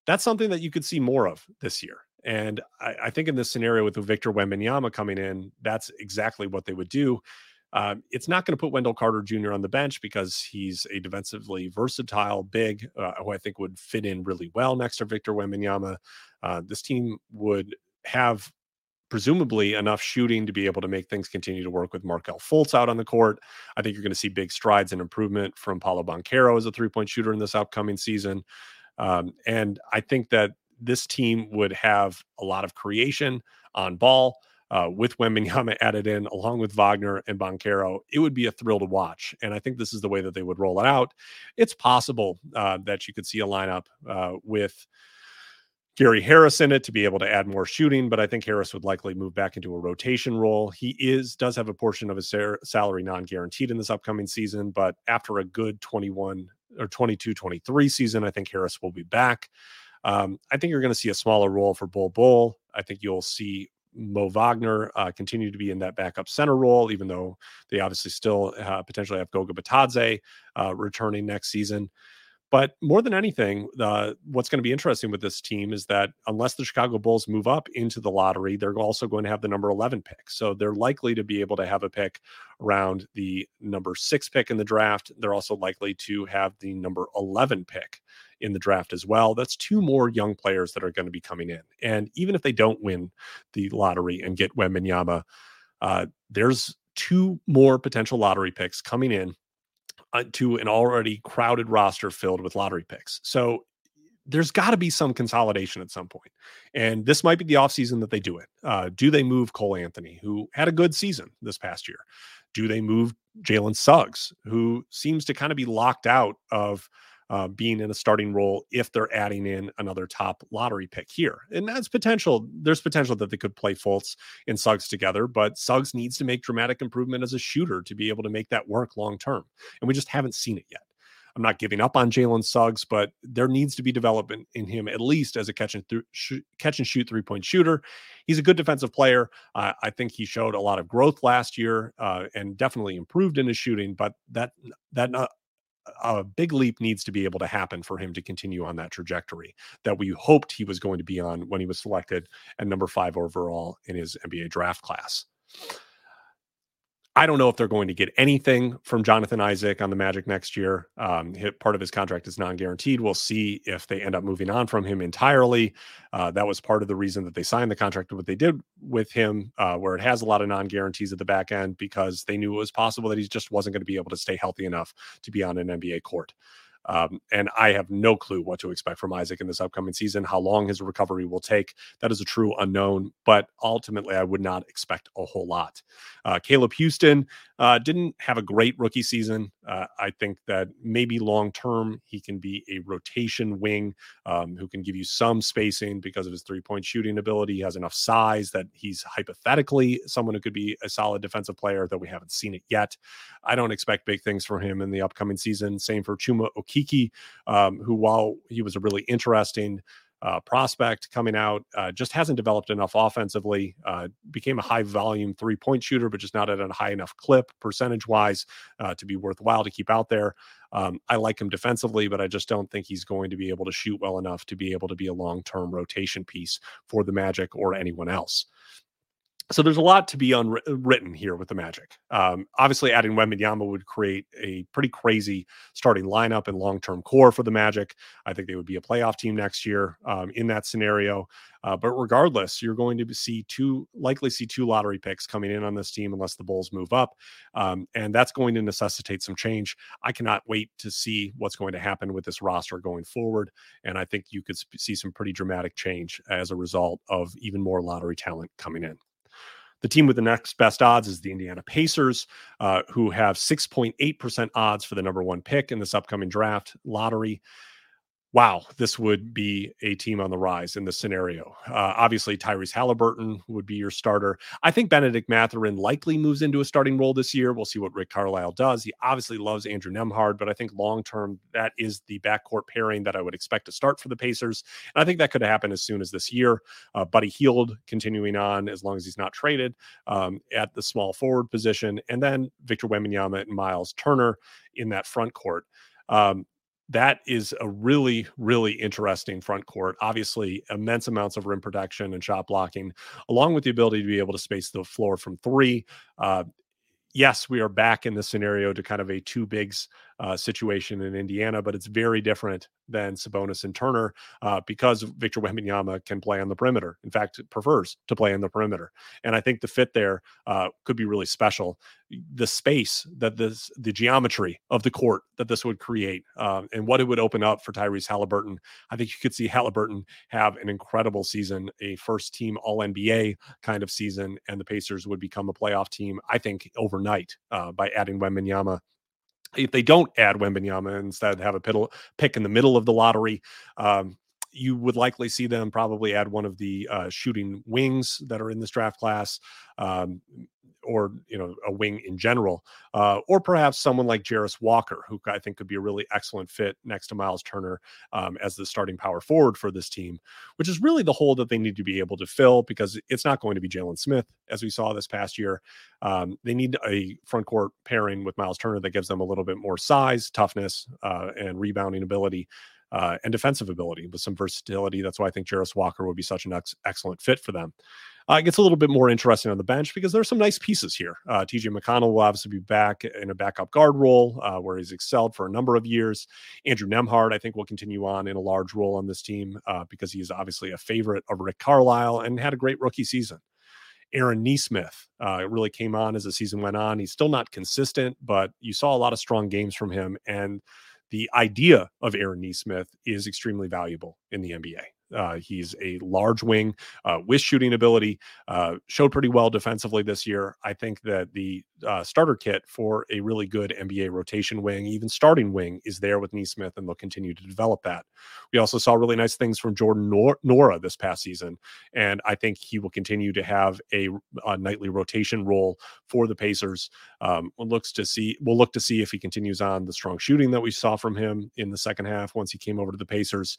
S1: That's something that you could see more of this year. And I, I think in this scenario with Victor Wembanyama coming in, that's exactly what they would do. Um, it's not going to put Wendell Carter Jr. on the bench because he's a defensively versatile big uh, who I think would fit in really well next to Victor Wembanyama. Uh, this team would have presumably enough shooting to be able to make things continue to work with Markelle Fultz out on the court. I think you're going to see big strides and improvement from Paolo Banchero as a three point shooter in this upcoming season. Um, and I think that this team would have a lot of creation on ball uh, with Wembanyama added in, along with Wagner and Banchero, it would be a thrill to watch. And I think this is the way that they would roll it out. It's possible uh, that you could see a lineup uh, with Gary Harris in it to be able to add more shooting, but I think Harris would likely move back into a rotation role. He is does have a portion of his salary non-guaranteed in this upcoming season, but after a good 21 or 22 23 season, I think Harris will be back. Um, I think you're going to see a smaller role for Bol Bol. I think you'll see Mo Wagner uh, continue to be in that backup center role, even though they obviously still uh, potentially have Goga Bitadze uh, returning next season. But more than anything, uh, what's going to be interesting with this team is that unless the Chicago Bulls move up into the lottery, they're also going to have the number 11 pick. So they're likely to be able to have a pick around the number six pick in the draft. They're also likely to have the number 11 pick in the draft as well. That's two more young players that are going to be coming in. And even if they don't win the lottery and get Wembanyama, uh, there's two more potential lottery picks coming in to an already crowded roster filled with lottery picks. So there's got to be some consolidation at some point. And this might be the offseason that they do it. Uh, do they move Cole Anthony, who had a good season this past year? Do they move Jalen Suggs, who seems to kind of be locked out of uh, being in a starting role if they're adding in another top lottery pick here. And that's potential. There's potential that they could play Fultz and Suggs together, but Suggs needs to make dramatic improvement as a shooter to be able to make that work long term. And we just haven't seen it yet. I'm not giving up on Jalen Suggs, but there needs to be development in him at least as a catch and th- sh- catch and shoot three point shooter. He's a good defensive player. Uh, I think he showed a lot of growth last year uh, and definitely improved in his shooting. But that that a big leap needs to be able to happen for him to continue on that trajectory that we hoped he was going to be on when he was selected at number five overall in his NBA draft class. I don't know if they're going to get anything from Jonathan Isaac on the Magic next year. Um, part of his contract is non-guaranteed. We'll see if they end up moving on from him entirely. Uh, that was part of the reason that they signed the contract what they did with him, uh, where it has a lot of non-guarantees at the back end because they knew it was possible that he just wasn't going to be able to stay healthy enough to be on an NBA court. Um, and I have no clue what to expect from Isaac in this upcoming season, how long his recovery will take. That is a true unknown, but ultimately, I would not expect a whole lot. Uh, Caleb Houstan uh, didn't have a great rookie season. Uh, I think that maybe long term, he can be a rotation wing um, who can give you some spacing because of his three point shooting ability. He has enough size that he's hypothetically someone who could be a solid defensive player, though we haven't seen it yet. I don't expect big things from him in the upcoming season. Same for Chuma Okeke, um, who, while he was a really interesting uh, prospect coming out, uh, just hasn't developed enough offensively. Uh, became a high volume three point shooter, but just not at a high enough clip percentage wise uh, to be worthwhile to keep out there. Um, I like him defensively, but I just don't think he's going to be able to shoot well enough to be able to be a long term rotation piece for the Magic or anyone else. So there's a lot to be unwritten here with the Magic. Um, obviously, adding Wembanyama would create a pretty crazy starting lineup and long-term core for the Magic. I think they would be a playoff team next year um, in that scenario. Uh, but regardless, you're going to see two, likely see two lottery picks coming in on this team unless the Bulls move up, um, and that's going to necessitate some change. I cannot wait to see what's going to happen with this roster going forward, and I think you could sp- see some pretty dramatic change as a result of even more lottery talent coming in. The team with the next best odds is the Indiana Pacers, uh, who have 6.8% odds for the number one pick in this upcoming draft lottery wow, this would be a team on the rise in this scenario. Uh, obviously, Tyrese Halliburton would be your starter. I think Benedict Mathurin likely moves into a starting role this year. We'll see what Rick Carlisle does. He obviously loves Andrew Nembhard, but I think long term, that is the backcourt pairing that I would expect to start for the Pacers. And I think that could happen as soon as this year. Uh, Buddy Hield continuing on as long as he's not traded um, at the small forward position. And then Victor Wembanyama and Miles Turner in that front court. Um, that is a really, really interesting front court. Obviously, immense amounts of rim protection and shot blocking, along with the ability to be able to space the floor from three. Uh, yes, we are back in the scenario to kind of a two bigs uh, situation in Indiana, but it's very different than Sabonis and Turner uh, because Victor Wembanyama can play on the perimeter. In fact, prefers to play on the perimeter, and I think the fit there uh, could be really special. The space that this, the geometry of the court that this would create, um, and what it would open up for Tyrese Halliburton. I think you could see Halliburton have an incredible season, a first team All NBA kind of season, and the Pacers would become a playoff team. I think overnight uh, by adding Wembanyama if they don't add Wembanyama and instead have a pick in the middle of the lottery, um, you would likely see them probably add one of the uh, shooting wings that are in this draft class. Um, or you know a wing in general, uh, or perhaps someone like Jarace Walker, who I think could be a really excellent fit next to Miles Turner um, as the starting power forward for this team, which is really the hole that they need to be able to fill because it's not going to be Jalen Smith as we saw this past year. Um, they need a front court pairing with Miles Turner that gives them a little bit more size, toughness, uh, and rebounding ability. Uh, and defensive ability with some versatility. That's why I think Jarace Walker would be such an ex- excellent fit for them. Uh, it gets a little bit more interesting on the bench because there's some nice pieces here. Uh, TJ McConnell will obviously be back in a backup guard role uh, where he's excelled for a number of years. Andrew Nembhard, I think, will continue on in a large role on this team uh, because he is obviously a favorite of Rick Carlisle and had a great rookie season. Aaron Nesmith uh, really came on as the season went on. He's still not consistent, but you saw a lot of strong games from him. And the idea of Aaron Nesmith is extremely valuable in the NBA. Uh, he's a large wing uh, with shooting ability. Uh, showed pretty well defensively this year. I think that the uh, starter kit for a really good NBA rotation wing, even starting wing, is there with Nesmith, and they'll continue to develop that. We also saw really nice things from Jordan Nor- Nwora this past season, and I think he will continue to have a, a nightly rotation role for the Pacers. Um, looks to see we'll look to see if he continues on the strong shooting that we saw from him in the second half once he came over to the Pacers.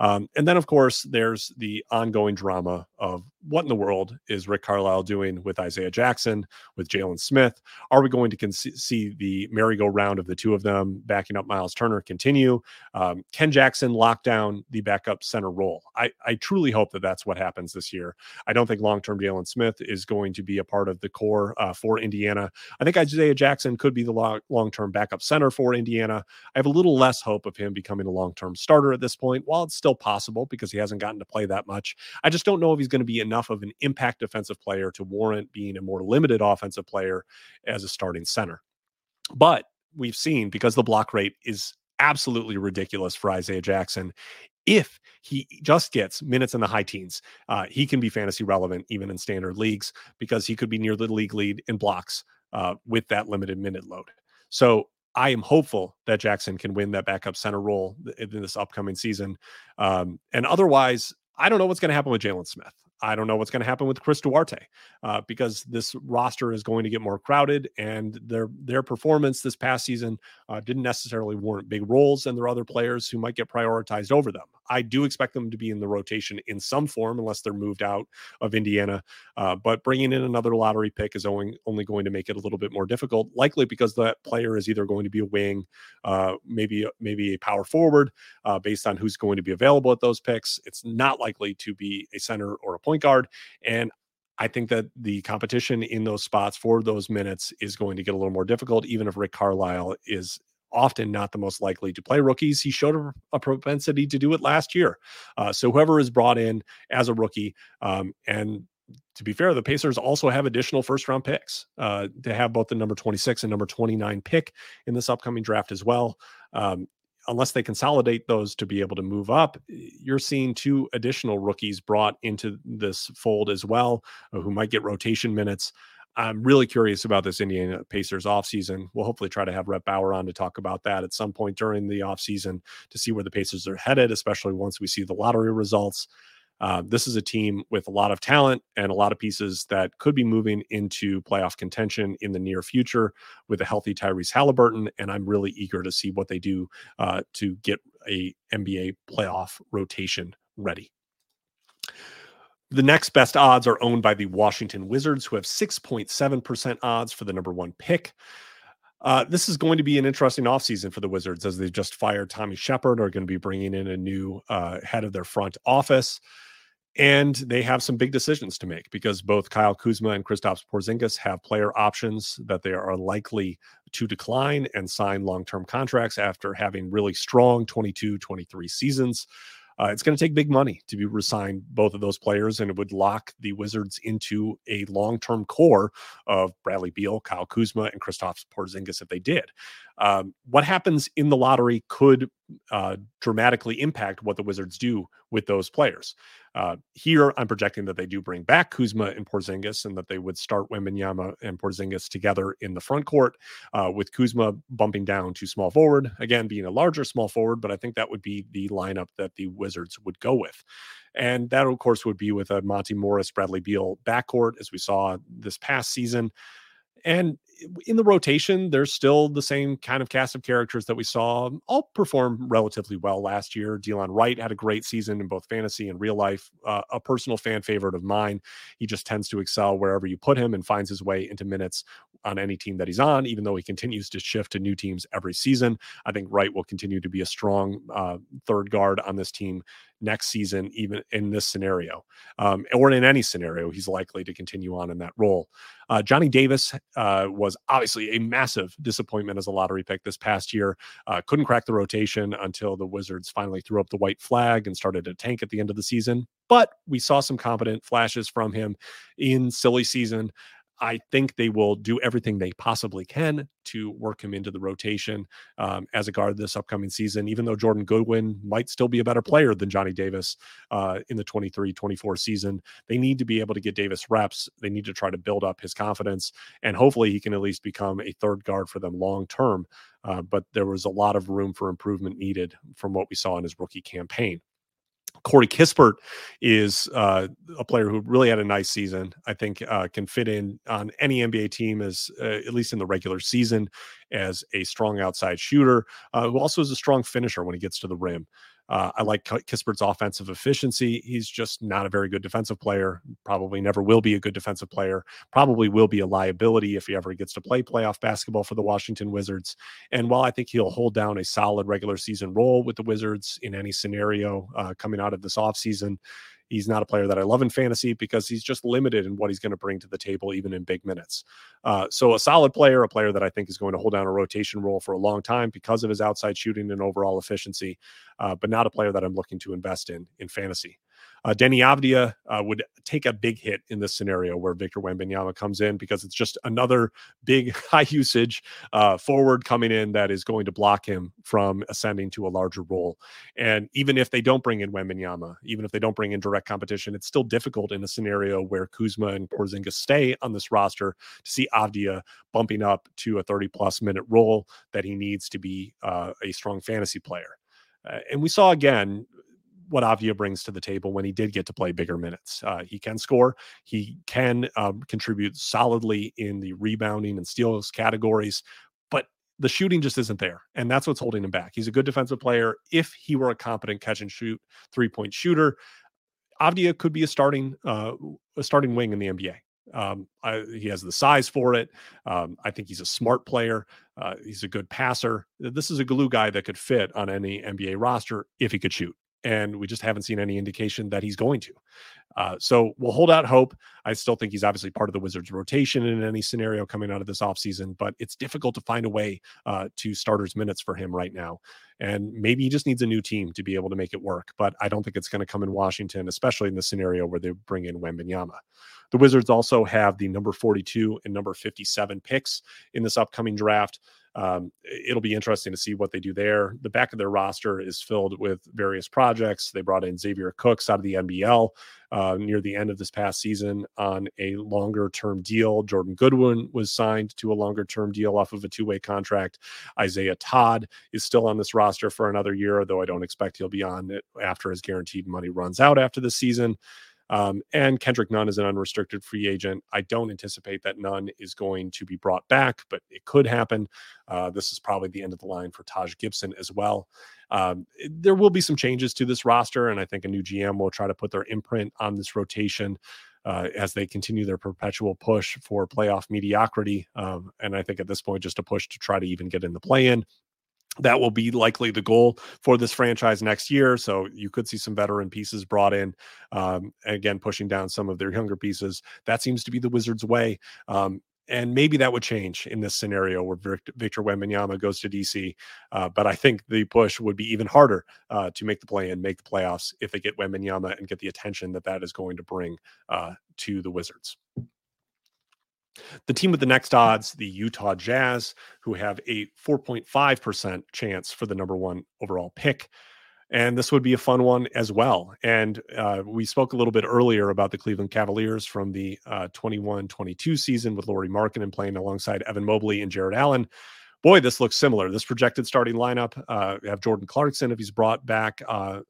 S1: Um, and then, of course, there's the ongoing drama of what in the world is Rick Carlisle doing with Isaiah Jackson, with Jalen Smith? Are we going to con- see the merry-go-round of the two of them backing up Miles Turner continue? Um, Ken Jackson lock down the backup center role. I, I truly hope that that's what happens this year. I don't think long-term Jalen Smith is going to be a part of the core uh, for Indiana. I think Isaiah Jackson could be the long term backup center for Indiana. I have a little less hope of him becoming a long term starter at this point, while it's still possible because he hasn't gotten to play that much. I just don't know if he's going to be enough of an impact defensive player to warrant being a more limited offensive player as a starting center. But we've seen because the block rate is absolutely ridiculous for Isaiah Jackson. If he just gets minutes in the high teens, uh, he can be fantasy relevant even in standard leagues because he could be near the league lead in blocks uh, with that limited minute load. So I am hopeful that Jackson can win that backup center role in this upcoming season. Um, and otherwise, I don't know what's going to happen with Jalen Smith. I don't know what's going to happen with Chris Duarte uh, because this roster is going to get more crowded, and their their performance this past season uh, didn't necessarily warrant big roles, and there are other players who might get prioritized over them. I do expect them to be in the rotation in some form, unless they're moved out of Indiana. Uh, but bringing in another lottery pick is only only going to make it a little bit more difficult, likely because that player is either going to be a wing, uh, maybe maybe a power forward, uh, based on who's going to be available at those picks. It's not likely to be a center or a point guard. And I think that the competition in those spots for those minutes is going to get a little more difficult, even if Rick Carlisle is often not the most likely to play rookies. He showed a, propensity to do it last year. Uh, so whoever is brought in as a rookie, um, and to be fair, the Pacers also have additional first round picks uh, to have both the number 26 and number 29 pick in this upcoming draft as well. Um, unless they consolidate those to be able to move up, you're seeing two additional rookies brought into this fold as well, uh, who might get rotation minutes. I'm really curious about this Indiana Pacers offseason. We'll hopefully try to have Rhett Bauer on to talk about that at some point during the offseason to see where the Pacers are headed, especially once we see the lottery results. Uh, this is a team with a lot of talent and a lot of pieces that could be moving into playoff contention in the near future with a healthy Tyrese Halliburton. And I'm really eager to see what they do uh, to get a NBA playoff rotation ready. The next best odds are owned by the Washington Wizards, who have 6.7% odds for the number one pick. Uh, this is going to be an interesting offseason for the Wizards as they just fired Tommy Sheppard, are going to be bringing in a new uh, head of their front office. And they have some big decisions to make because both Kyle Kuzma and Kristaps Porzingis have player options that they are likely to decline and sign long term contracts after having really strong 22 23 seasons. Uh, it's going to take big money to be resign both of those players, and it would lock the Wizards into a long-term core of Bradley Beal, Kyle Kuzma, and Kristaps Porzingis if they did. Um, what happens in the lottery could uh, dramatically impact what the Wizards do with those players. Uh, here, I'm projecting that they do bring back Kuzma and Porzingis, and that they would start Wembanyama and Porzingis together in the front court, uh, with Kuzma bumping down to small forward, again being a larger small forward. But I think that would be the lineup that the Wizards would go with, and that of course would be with a Monte Morris, Bradley Beal backcourt, as we saw this past season. And in the rotation, there's still the same kind of cast of characters that we saw all perform relatively well last year. Delon Wright had a great season in both fantasy and real life, uh, a personal fan favorite of mine. He just tends to excel wherever you put him and finds his way into minutes on any team that he's on, even though he continues to shift to new teams every season. I think Wright will continue to be a strong uh, third guard on this team next season, even in this scenario, um, or in any scenario, he's likely to continue on in that role. Uh, Johnny Davis uh, was obviously a massive disappointment as a lottery pick this past year. Uh, couldn't crack the rotation until the Wizards finally threw up the white flag and started to tank at the end of the season. But we saw some competent flashes from him in silly season. I think they will do everything they possibly can to work him into the rotation um, as a guard this upcoming season, even though Jordan Goodwin might still be a better player than Johnny Davis uh, in the 23 24 season. They need to be able to get Davis reps. They need to try to build up his confidence, and hopefully he can at least become a third guard for them long term. Uh, but there was a lot of room for improvement needed from what we saw in his rookie campaign. Corey Kispert is uh, a player who really had a nice season. I think uh, can fit in on any NBA team as uh, at least in the regular season as a strong outside shooter uh, who also is a strong finisher when he gets to the rim. Uh, I like Kispert's offensive efficiency. He's just not a very good defensive player. Probably never will be a good defensive player. Probably will be a liability if he ever gets to play playoff basketball for the Washington Wizards. And while I think he'll hold down a solid regular season role with the Wizards in any scenario uh, coming out of this offseason, He's not a player that I love in fantasy because he's just limited in what he's going to bring to the table, even in big minutes. Uh, so, a solid player, a player that I think is going to hold down a rotation role for a long time because of his outside shooting and overall efficiency, uh, but not a player that I'm looking to invest in in fantasy. Uh, Deni Avdija uh, would take a big hit in this scenario where Victor Wembanyama comes in because it's just another big high usage uh, forward coming in that is going to block him from ascending to a larger role. And even if they don't bring in Wembanyama, even if they don't bring in direct competition, it's still difficult in a scenario where Kuzma and Porzingis stay on this roster to see Avdija bumping up to a 30 plus minute role that he needs to be uh, a strong fantasy player. Uh, and we saw again what Avdija brings to the table when he did get to play bigger minutes. Uh, he can score. He can um, contribute solidly in the rebounding and steals categories, but the shooting just isn't there, and that's what's holding him back. He's a good defensive player. If he were a competent catch and shoot three point shooter, Avdija could be a starting uh, a starting wing in the NBA. Um, I, he has the size for it. Um, I think he's a smart player. Uh, he's a good passer. This is a glue guy that could fit on any NBA roster if he could shoot and we just haven't seen any indication that he's going to. Uh, so we'll hold out hope. I still think he's obviously part of the Wizards' rotation in any scenario coming out of this offseason, but it's difficult to find a way uh, to starters minutes for him right now. And maybe he just needs a new team to be able to make it work. But I don't think it's going to come in Washington, especially in the scenario where they bring in Wembanyama. The Wizards also have the number 42 and number 57 picks in this upcoming draft. Um, it'll be interesting to see what they do there. The back of their roster is filled with various projects. They brought in Xavier Cooks out of the NBL uh, near the end of this past season on a longer term deal. Jordan Goodwin was signed to a longer term deal off of a two way contract. Isaiah Todd is still on this roster for another year, though I don't expect he'll be on it after his guaranteed money runs out after the season. Um, and Kendrick Nunn is an unrestricted free agent. I don't anticipate that Nunn is going to be brought back, but it could happen. Uh, this is probably the end of the line for Taj Gibson as well. Um, there will be some changes to this roster, and I think a new GM will try to put their imprint on this rotation. Uh, as they continue their perpetual push for playoff mediocrity. Um, and I think at this point, just a push to try to even get in the play in that will be likely the goal for this franchise next year. So you could see some veteran pieces brought in, um, again pushing down some of their younger pieces. That seems to be the Wizards' way. Um, and maybe that would change in this scenario where Victor Wembanyama goes to DC. Uh, but I think the push would be even harder uh, to make the play and make the playoffs if they get Wembanyama and get the attention that that is going to bring uh, to the Wizards. The team with the next odds, the Utah Jazz, who have a 4.5% chance for the number one overall pick. And this would be a fun one as well. And uh, we spoke a little bit earlier about the Cleveland Cavaliers from the uh, 21 22 season with Lauri Markkanen playing alongside Evan Mobley and Jarrett Allen. Boy, this looks similar. This projected starting lineup, uh, have Jordan Clarkson if he's brought back uh,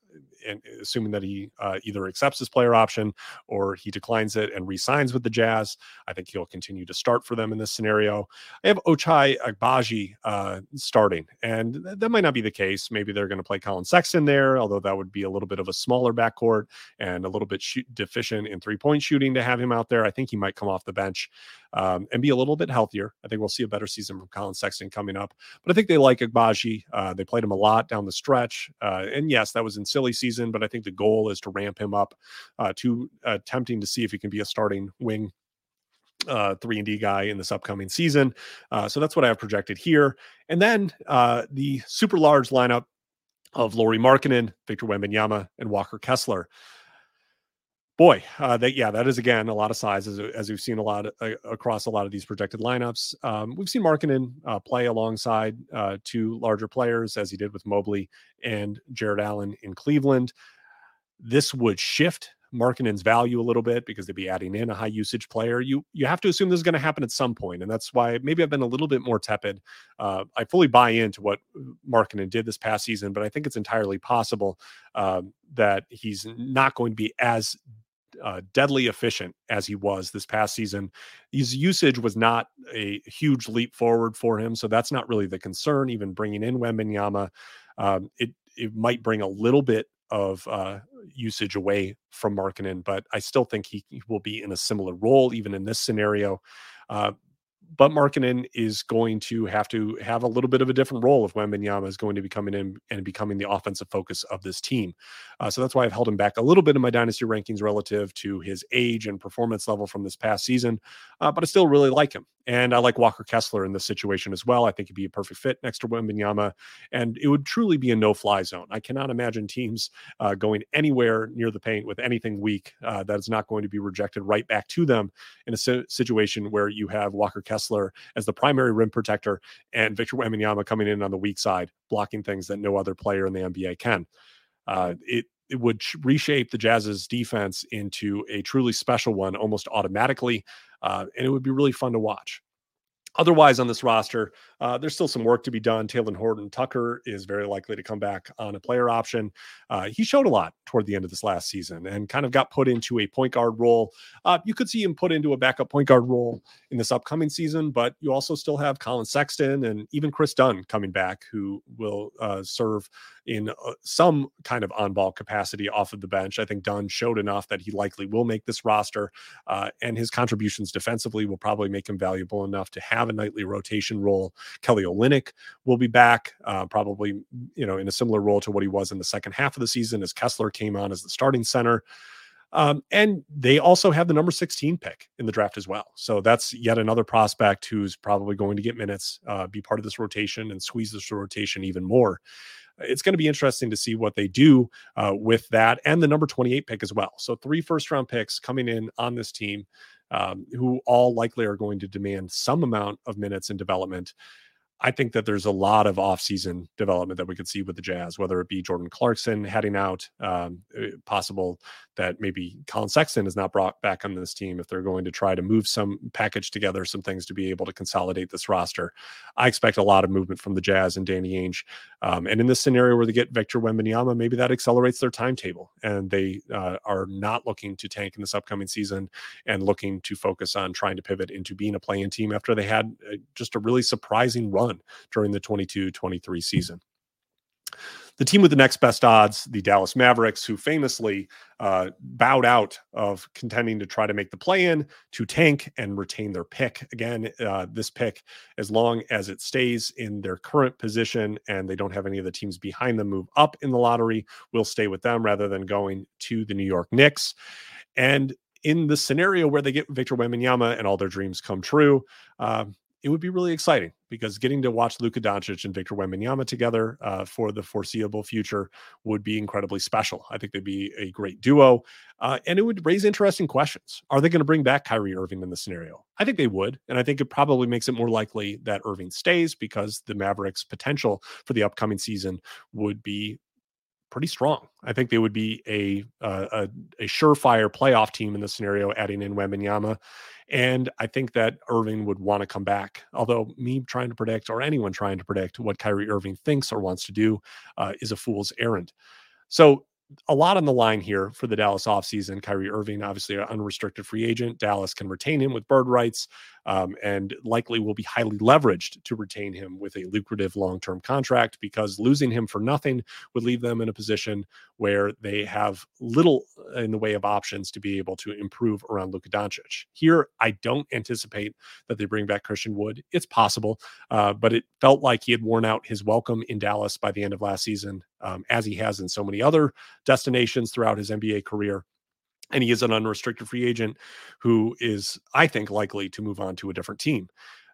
S1: and assuming that he uh, either accepts his player option or he declines it and resigns with the Jazz, I think he'll continue to start for them in this scenario. I have Ochai Agbaji uh, starting, and th- that might not be the case. Maybe they're going to play Collin Sexton there, although that would be a little bit of a smaller backcourt and a little bit deficient in three point shooting to have him out there. I think he might come off the bench um, and be a little bit healthier. I think we'll see a better season from Collin Sexton coming up. But I think they like Agbaji. Uh, they played him a lot down the stretch. Uh, and yes, that was in silly season, but I think the goal is to ramp him up uh, to attempting uh, to see if he can be a starting wing uh, three and D guy in this upcoming season. Uh, so that's what I have projected here. And then uh, the super large lineup of Lauri Markkanen, Victor Wembanyama, and Walker Kessler boy, uh, that yeah, that is again a lot of size as, as we've seen a lot of, uh, across a lot of these projected lineups. Um, we've seen Markkanen uh, play alongside uh, two larger players as he did with Mobley and Jarrett Allen in Cleveland. This would shift Markkanen's value a little bit because they'd be adding in a high usage player. You you have to assume this is going to happen at some point, and that's why maybe I've been a little bit more tepid. Uh, I fully buy into what Markkanen did this past season, but I think it's entirely possible um, that he's not going to be as uh, deadly efficient as he was this past season. His usage was not a huge leap forward for him, so that's not really the concern. Even bringing in Wembanyama, um, it it might bring a little bit of uh, usage away from Markkanen, but I still think he, he, will be in a similar role even in this scenario. Uh, but Markkanen is going to have to have a little bit of a different role if Wembanyama is going to be coming in and becoming the offensive focus of this team. Uh, so that's why I've held him back a little bit in my dynasty rankings relative to his age and performance level from this past season. Uh, but I still really like him. And I like Walker Kessler in this situation as well. I think he'd be a perfect fit next to Wembanyama. And it would truly be a no fly zone. I cannot imagine teams uh, going anywhere near the paint with anything weak uh, that is not going to be rejected right back to them in a situation where you have Walker Kessler as the primary rim protector and Victor Wembanyama coming in on the weak side, blocking things that no other player in the NBA can. Uh, it it would reshape the Jazz's defense into a truly special one almost automatically. Uh, and it would be really fun to watch. Otherwise, on this roster, uh, there's still some work to be done. Talen Horton Tucker is very likely to come back on a player option. Uh, he showed a lot toward the end of this last season and kind of got put into a point guard role. Uh, you could see him put into a backup point guard role in this upcoming season, but you also still have Collin Sexton and even Kris Dunn coming back, who will uh, serve in uh, some kind of on ball capacity off of the bench. I think Dunn showed enough that he likely will make this roster, uh, and his contributions defensively will probably make him valuable enough to have a nightly rotation role. Kelly Olynyk will be back, uh, probably you know in a similar role to what he was in the second half of the season as Kessler came on as the starting center. Um, and they also have the number 16 pick in the draft as well. So that's yet another prospect who's probably going to get minutes, uh, be part of this rotation, and squeeze this rotation even more it's going to be interesting to see what they do uh, with that and the number 28 pick as well. So, three first round picks coming in on this team um, who all likely are going to demand some amount of minutes and development. I think that there's a lot of offseason development that we could see with the Jazz, whether it be Jordan Clarkson heading out, um, eh, possible that maybe Collin Sexton is not brought back on this team if they're going to try to move some package together, some things to be able to consolidate this roster. I expect a lot of movement from the Jazz and Danny Ainge. Um, and in this scenario where they get Victor Wembanyama, maybe that accelerates their timetable and they uh, are not looking to tank in this upcoming season and looking to focus on trying to pivot into being a playing team after they had uh, just a really surprising run during the 22 23 season. The team with the next best odds, the Dallas Mavericks, who famously uh, bowed out of contending to try to make the play in to tank and retain their pick. Again, uh, this pick, as long as it stays in their current position and they don't have any of the teams behind them move up in the lottery, will stay with them rather than going to the New York Knicks. And in the scenario where they get Victor Wembanyama and all their dreams come true, uh, it would be really exciting because getting to watch Luka Doncic and Victor Wembanyama together uh, for the foreseeable future would be incredibly special. I think they'd be a great duo, uh, and it would raise interesting questions. Are they going to bring back Kyrie Irving in the scenario? I think they would, and I think it probably makes it more likely that Irving stays because the Mavericks' potential for the upcoming season would be pretty strong. I think they would be a uh, a, a surefire playoff team in this scenario, adding in Wembanyama. And I think that Irving would want to come back. Although me trying to predict, or anyone trying to predict what Kyrie Irving thinks or wants to do, uh, is a fool's errand. So a lot on the line here for the Dallas offseason. Kyrie Irving, obviously an unrestricted free agent. Dallas can retain him with bird rights um, and likely will be highly leveraged to retain him with a lucrative long term contract because losing him for nothing would leave them in a position where they have little in the way of options to be able to improve around Luka Doncic. Here, I don't anticipate that they bring back Christian Wood. It's possible, uh, but it felt like he had worn out his welcome in Dallas by the end of last season, um, as he has in so many other destinations throughout his NBA career and he is an unrestricted free agent who is, I think, likely to move on to a different team.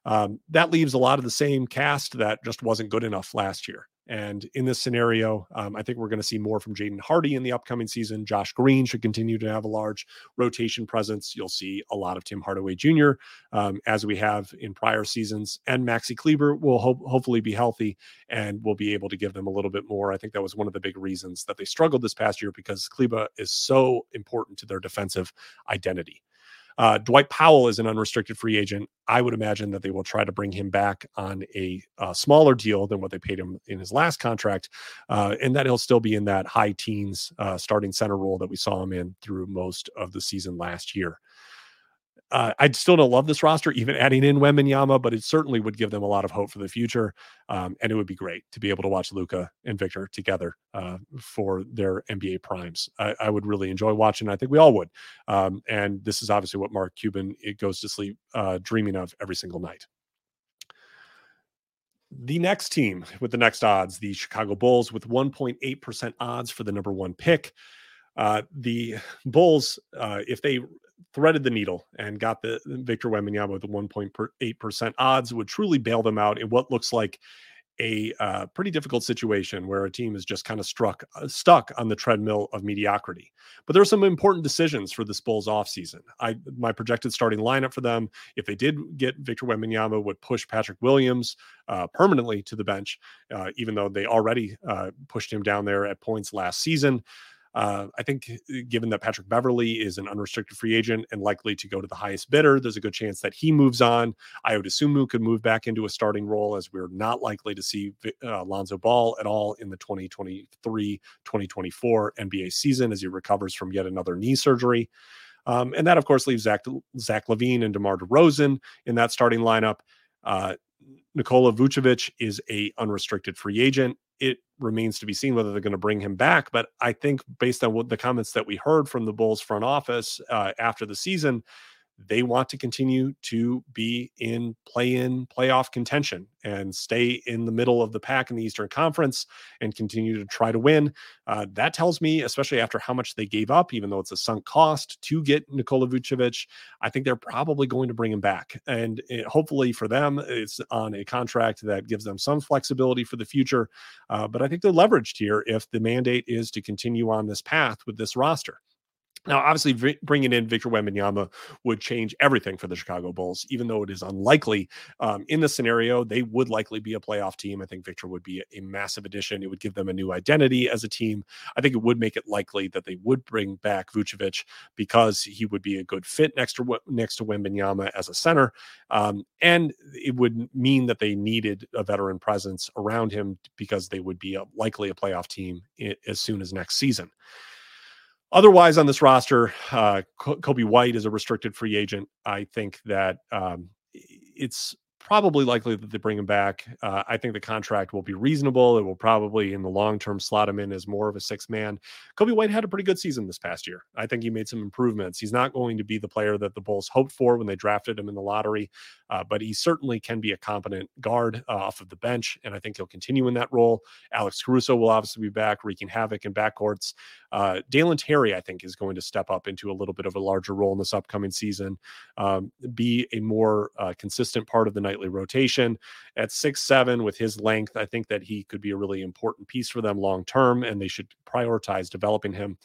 S1: Um, that leaves a lot of the same cast that just wasn't good enough last year. And in this scenario, um, I think we're going to see more from Jaden Hardy in the upcoming season. Josh Green should continue to have a large rotation presence. You'll see a lot of Tim Hardaway Jr. Um, as we have in prior seasons, and Maxi Kleber will ho- hopefully be healthy and will be able to give them a little bit more. I think that was one of the big reasons that they struggled this past year because Kleber is so important to their defensive identity. Uh, Dwight Powell is an unrestricted free agent. I would imagine that they will try to bring him back on a, a smaller deal than what they paid him in his last contract, uh, and that he'll still be in that high teens uh, starting center role that we saw him in through most of the season last year. Uh, I still don't love this roster, even adding in Wembanyama, but it certainly would give them a lot of hope for the future. Um, and it would be great to be able to watch Luka and Victor together uh, for their NBA primes. I, I, would really enjoy watching. I think we all would. Um, and this is obviously what Mark Cuban it goes to sleep uh, dreaming of every single night. The next team with the next odds, the Chicago Bulls, with 1.8% odds for the number one pick. Uh, the Bulls, uh, if they threaded the needle and got the Victor Wembanyama with the 1.8% odds, would truly bail them out in what looks like a uh, pretty difficult situation where a team is just kind of struck uh, stuck on the treadmill of mediocrity. But there are some important decisions for this Bulls offseason. I my projected starting lineup for them, if they did get Victor Wembanyama, would push Patrick Williams uh, permanently to the bench, uh, even though they already uh, pushed him down there at points last season. Uh, I think, uh, given that Patrick Beverley is an unrestricted free agent and likely to go to the highest bidder, there's a good chance that he moves on. I would assume could move back into a starting role as we're not likely to see uh, Lonzo Ball at all in the 2023 2024 NBA season as he recovers from yet another knee surgery. Um, and that, of course, leaves Zach, Zach LaVine and DeMar DeRozan in that starting lineup. Uh, Nikola Vucevic is a unrestricted free agent it remains to be seen whether they're going to bring him back. But I think based on what the comments that we heard from the Bulls front office uh, after the season, they want to continue to be in play in playoff contention and stay in the middle of the pack in the Eastern Conference and continue to try to win. Uh, that tells me, especially after how much they gave up, even though it's a sunk cost to get Nikola Vucevic, I think they're probably going to bring him back. And it, hopefully for them, it's on a contract that gives them some flexibility for the future. Uh, but I think they're leveraged here if the mandate is to continue on this path with this roster. Now, obviously, bringing in Victor Wembanyama would change everything for the Chicago Bulls, even though it is unlikely. Um, in the scenario, they would likely be a playoff team. I think Victor would be a, massive addition. It would give them a new identity as a team. I think it would make it likely that they would bring back Vucevic because he would be a good fit next to next to Wembanyama as a center, um, and it would mean that they needed a veteran presence around him because they would be a, likely a playoff team as soon as next season. Otherwise, on this roster, uh, Coby White is a restricted free agent. I think that um, it's probably likely that they bring him back. Uh, I think the contract will be reasonable. It will probably, in the long term, slot him in as more of a six man. Coby White had a pretty good season this past year. I think he made some improvements. He's not going to be the player that the Bulls hoped for when they drafted him in the lottery, uh, but he certainly can be a competent guard uh, off of the bench, and I think he'll continue in that role. Alex Caruso will obviously be back, wreaking havoc in backcourts. Uh, Dalen Terry, I think, is going to step up into a little bit of a larger role in this upcoming season, um, be a more uh, consistent part of the nightly rotation. At six seven, with his length, I think that he could be a really important piece for them long term, and they should prioritize developing him.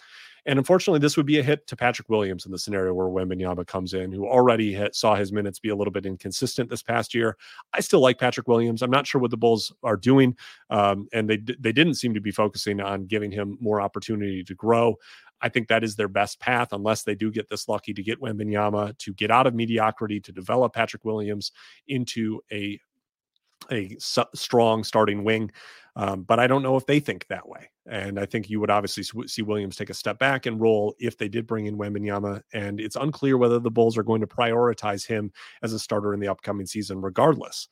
S1: And unfortunately, this would be a hit to Patrick Williams in the scenario where Wembanyama comes in, who already hit, saw his minutes be a little bit inconsistent this past year. I still like Patrick Williams. I'm not sure what the Bulls are doing, um, and they they didn't seem to be focusing on giving him more opportunity to grow. I think that is their best path, unless they do get this lucky to get Wembanyama to get out of mediocrity to develop Patrick Williams into a a strong starting wing. Um, but I don't know if they think that way. And I think you would obviously see Williams take a step back and roll if they did bring in Wembanyama. And it's unclear whether the Bulls are going to prioritize him as a starter in the upcoming season, regardless.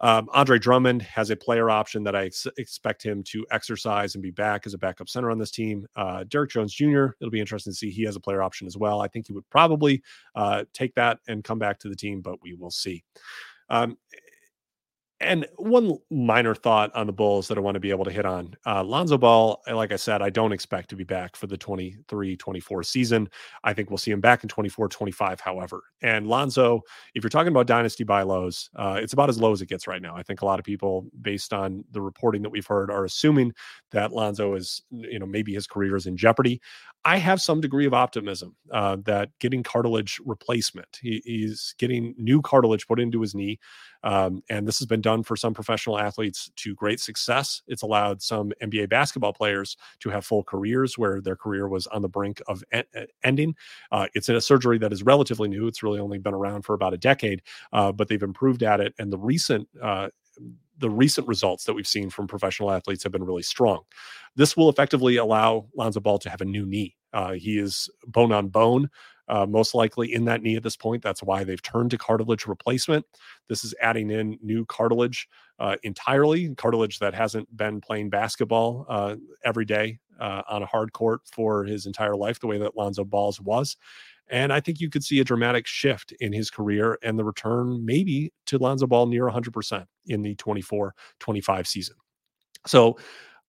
S1: Um, Andre Drummond has a player option that I ex- expect him to exercise and be back as a backup center on this team. Uh, Derrick Jones Jr., it'll be interesting to see. He has a player option as well. I think he would probably uh, take that and come back to the team, but we will see. Um, and one minor thought on the Bulls that I want to be able to hit on. Uh, Lonzo Ball, like I said, I don't expect to be back for the 23 24 season. I think we'll see him back in 24 25, however. And Lonzo, if you're talking about dynasty buy lows, uh, it's about as low as it gets right now. I think a lot of people, based on the reporting that we've heard, are assuming that Lonzo is, you know, maybe his career is in jeopardy. I have some degree of optimism uh, that getting cartilage replacement, he, he's getting new cartilage put into his knee. Um, and this has been done for some professional athletes to great success. It's allowed some NBA basketball players to have full careers where their career was on the brink of en- ending. Uh, it's a surgery that is relatively new. It's really only been around for about a decade, uh, but they've improved at it. And the recent uh, the recent results that we've seen from professional athletes have been really strong. This will effectively allow Lonzo Ball to have a new knee. Uh, he is bone on bone uh, most likely in that knee at this point. That's why they've turned to cartilage replacement. This is adding in new cartilage uh, entirely, cartilage that hasn't been playing basketball uh, every day uh, on a hard court for his entire life, the way that Lonzo Balls was. And I think you could see a dramatic shift in his career and the return maybe to Lonzo Ball near 100% in the 24 25 season. So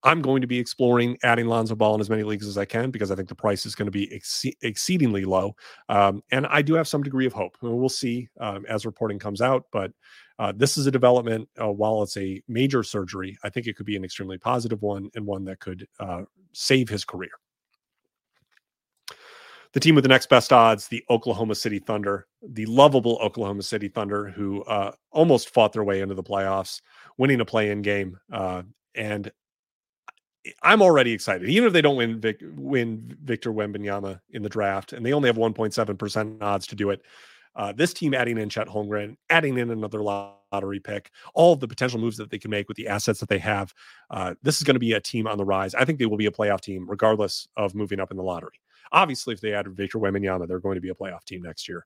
S1: I'm going to be exploring adding Lonzo Ball in as many leagues as I can because I think the price is going to be ex- exceedingly low. Um, and I do have some degree of hope. We'll see um, as reporting comes out. But uh, this is a development. Uh, while it's a major surgery, I think it could be an extremely positive one and one that could uh, save his career. The team with the next best odds, the Oklahoma City Thunder, the lovable Oklahoma City Thunder, who uh, almost fought their way into the playoffs, winning a play in game. Uh, and I'm already excited. Even if they don't win Vic, win Victor Wembanyama in the draft, and they only have 1.7% odds to do it, uh, this team adding in Chet Holmgren, adding in another lottery pick, all of the potential moves that they can make with the assets that they have, uh, this is going to be a team on the rise. I think they will be a playoff team regardless of moving up in the lottery. Obviously, if they add Victor Wembanyama, they're going to be a playoff team next year.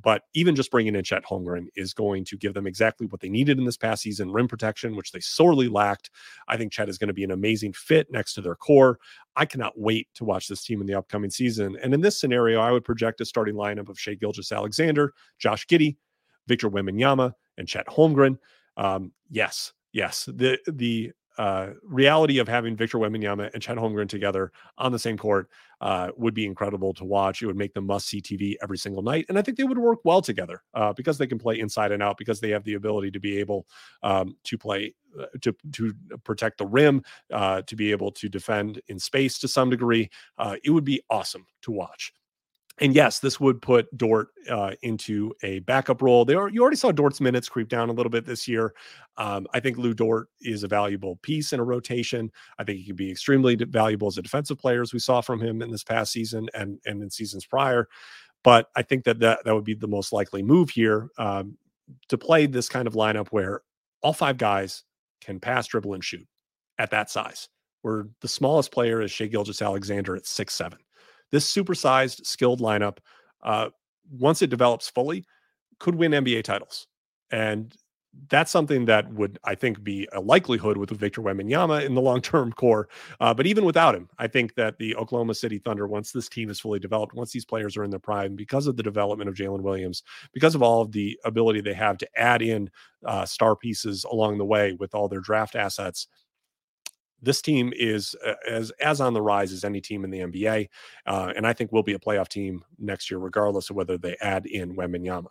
S1: But even just bringing in Chet Holmgren is going to give them exactly what they needed in this past season rim protection, which they sorely lacked. I think Chet is going to be an amazing fit next to their core. I cannot wait to watch this team in the upcoming season. And in this scenario, I would project a starting lineup of Shai Gilgeous-Alexander, Josh Giddey, Victor Wembanyama, and Chet Holmgren. Um, yes, yes. The the uh, reality of having Victor Wembanyama and Chet Holmgren together on the same court uh, would be incredible to watch. It would make them must see TV every single night, and I think they would work well together uh, because they can play inside and out because they have the ability to be able um, to play uh, to to protect the rim, uh, to be able to defend in space to some degree. Uh, it would be awesome to watch and yes, this would put Dort uh, into a backup role. They are, you already saw Dort's minutes creep down a little bit this year. Um, I think Lu Dort is a valuable piece in a rotation. I think he can be extremely valuable as a defensive player, as we saw from him in this past season and and in seasons prior. But I think that that, that would be the most likely move here um, to play this kind of lineup where all five guys can pass, dribble, and shoot at that size. Where the smallest player is Shai Gilgeous-Alexander at six seven this supersized, skilled lineup, uh, once it develops fully, could win NBA titles. And that's something that would, I think, be a likelihood with Victor Wembanyama in the long-term core. Uh, but even without him, I think that the Oklahoma City Thunder, once this team is fully developed, once these players are in their prime, because of the development of Jalen Williams, because of all of the ability they have to add in uh, star pieces along the way with all their draft assets, this team is uh, as as on the rise as any team in the NBA, uh, and I think will be a playoff team next year, regardless of whether they add in Wembanyama.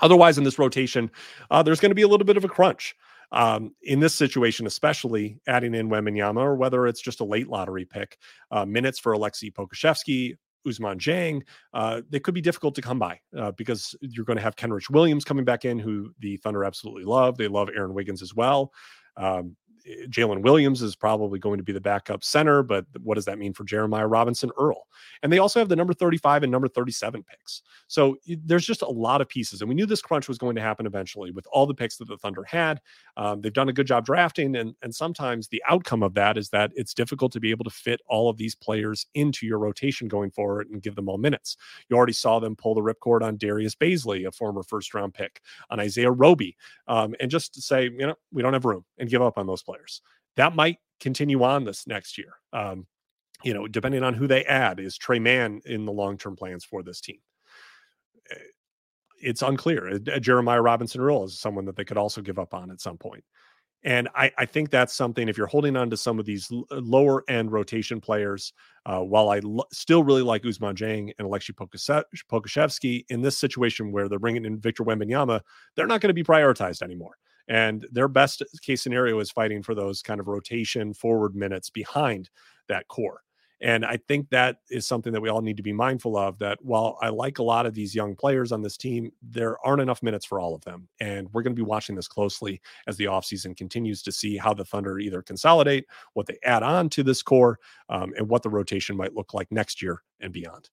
S1: Otherwise, in this rotation, uh, there's going to be a little bit of a crunch. Um, in this situation, especially adding in Wembanyama, or whether it's just a late lottery pick, uh, minutes for Aleksej Pokusevski, Ousmane Dieng, uh, they could be difficult to come by uh, because you're going to have Kenrich Williams coming back in, who the Thunder absolutely love. They love Aaron Wiggins as well. Um, Jalen Williams is probably going to be the backup center, but what does that mean for Jeremiah Robinson Earl? And they also have the number 35 and number 37 picks. So there's just a lot of pieces. And we knew this crunch was going to happen eventually with all the picks that the Thunder had. Um, they've done a good job drafting. And, and sometimes the outcome of that is that it's difficult to be able to fit all of these players into your rotation going forward and give them all minutes. You already saw them pull the ripcord on Darius Bazley, a former first round pick, on Isaiah Roby, um, and just say, you know, we don't have room and give up on those players That might continue on this next year. Um, you know, depending on who they add, is Tre Mann in the long term plans for this team? Eh, it's unclear. Uh, Jeremiah Robinson Earl is someone that they could also give up on at some point. And I, I, think that's something, if you're holding on to some of these l- uh, lower end rotation players, uh, while I l- still really like Ousmane Dieng and Aleksej Pokusevski in this situation where they're bringing in Victor Wembanyama, they're not going to be prioritized anymore. And their best case scenario is fighting for those kind of rotation forward minutes behind that core. And I think that is something that we all need to be mindful of that while I like a lot of these young players on this team, there aren't enough minutes for all of them. And we're going to be watching this closely as the offseason continues to see how the Thunder either consolidate, what they add on to this core, um, and what the rotation might look like next year and beyond.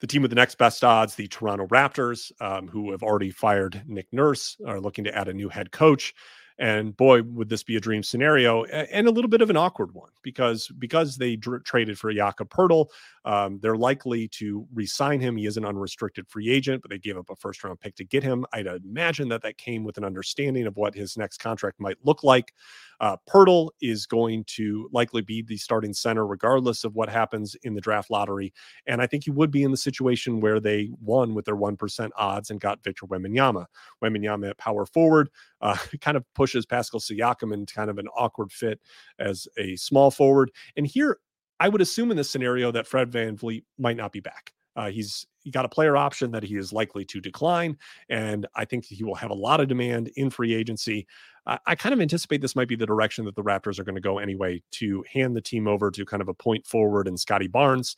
S1: The team with the next best odds, the Toronto Raptors, um, who have already fired Nick Nurse, are looking to add a new head coach. And boy, would this be a dream scenario and a little bit of an awkward one because because they dr- traded for Jakob Poeltl, um, they're likely to re-sign him. He is an unrestricted free agent, but they gave up a first round pick to get him. I'd imagine that that came with an understanding of what his next contract might look like. Uh, is going to likely be the starting center regardless of what happens in the draft lottery, and I think he would be in the situation where they won with their one percent odds and got Victor Wembanyama. Wembanyama at power forward uh, kind of pushes Pascal Siakam into kind of an awkward fit as a small forward. And here, I would assume in this scenario that Fred VanVleet might not be back. Uh, he's he got a player option that he is likely to decline, and I think he will have a lot of demand in free agency. I, kind of anticipate this might be the direction that the Raptors are going to go anyway to hand the team over to kind of a point forward and Scottie Barnes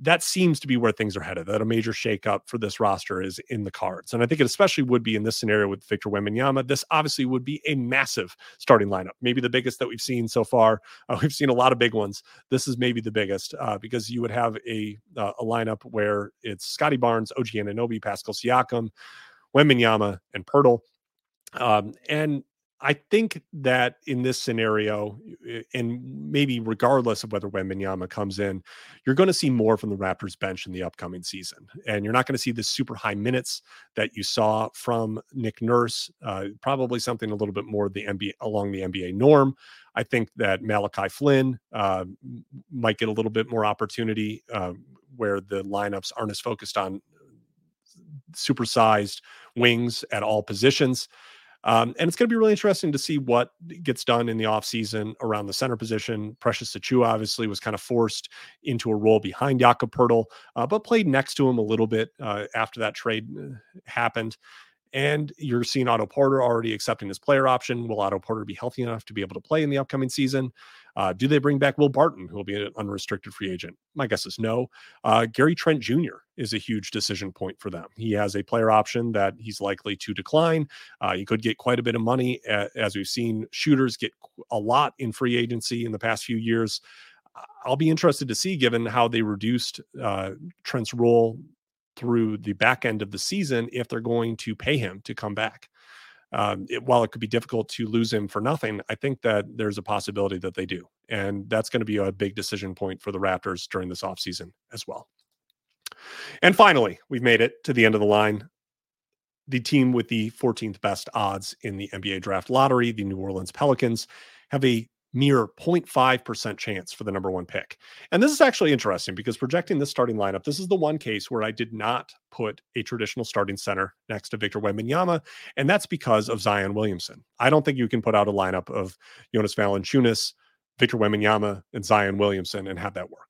S1: that seems to be where things are headed. That a major shakeup for this roster is in the cards, and I think it especially would be in this scenario with Victor Wembanyama. This obviously would be a massive starting lineup, maybe the biggest that we've seen so far. Uh, we've seen a lot of big ones. This is maybe the biggest uh, because you would have a uh, a lineup where it's Scottie Barnes, OG Anunoby, Pascal Siakam, Wembanyama, and Poeltl. Um, and I think that in this scenario, and maybe regardless of whether Wembanyama comes in, you're going to see more from the Raptors bench in the upcoming season, and you're not going to see the super high minutes that you saw from Nick Nurse. Uh, probably something a little bit more the NBA along the NBA norm. I think that Malachi Flynn uh, might get a little bit more opportunity uh, where the lineups aren't as focused on supersized wings at all positions. Um, and it's going to be really interesting to see what gets done in the offseason around the center position. Precious Achiuwa obviously was kind of forced into a role behind Jakob Poeltl, uh, but played next to him a little bit uh, after that trade uh, happened. And you're seeing Otto Porter already accepting his player option. Will Otto Porter be healthy enough to be able to play in the upcoming season? Uh, do they bring back Will Barton, who will be an unrestricted free agent? My guess is no. Uh, Gary Trent Jr. is a huge decision point for them. He has a player option that he's likely to decline. Uh, he could get quite a bit of money, as we've seen shooters get a lot in free agency in the past few years. I'll be interested to see, given how they reduced uh, Trent's role through the back end of the season if they're going to pay him to come back. Um, it, while it could be difficult to lose him for nothing, I think that there's a possibility that they do. And that's going to be a big decision point for the Raptors during this offseason as well. And finally, we've made it to the end of the line. The team with the 14th best odds in the NBA draft lottery, the New Orleans Pelicans, have a mere 0.5% chance for the number one pick. And this is actually interesting because projecting this starting lineup, this is the one case where I did not put a traditional starting center next to Victor Wembanyama, and that's because of Zion Williamson. I don't think you can put out a lineup of Jonas Valanciunas, Victor Wembanyama, and Zion Williamson and have that work.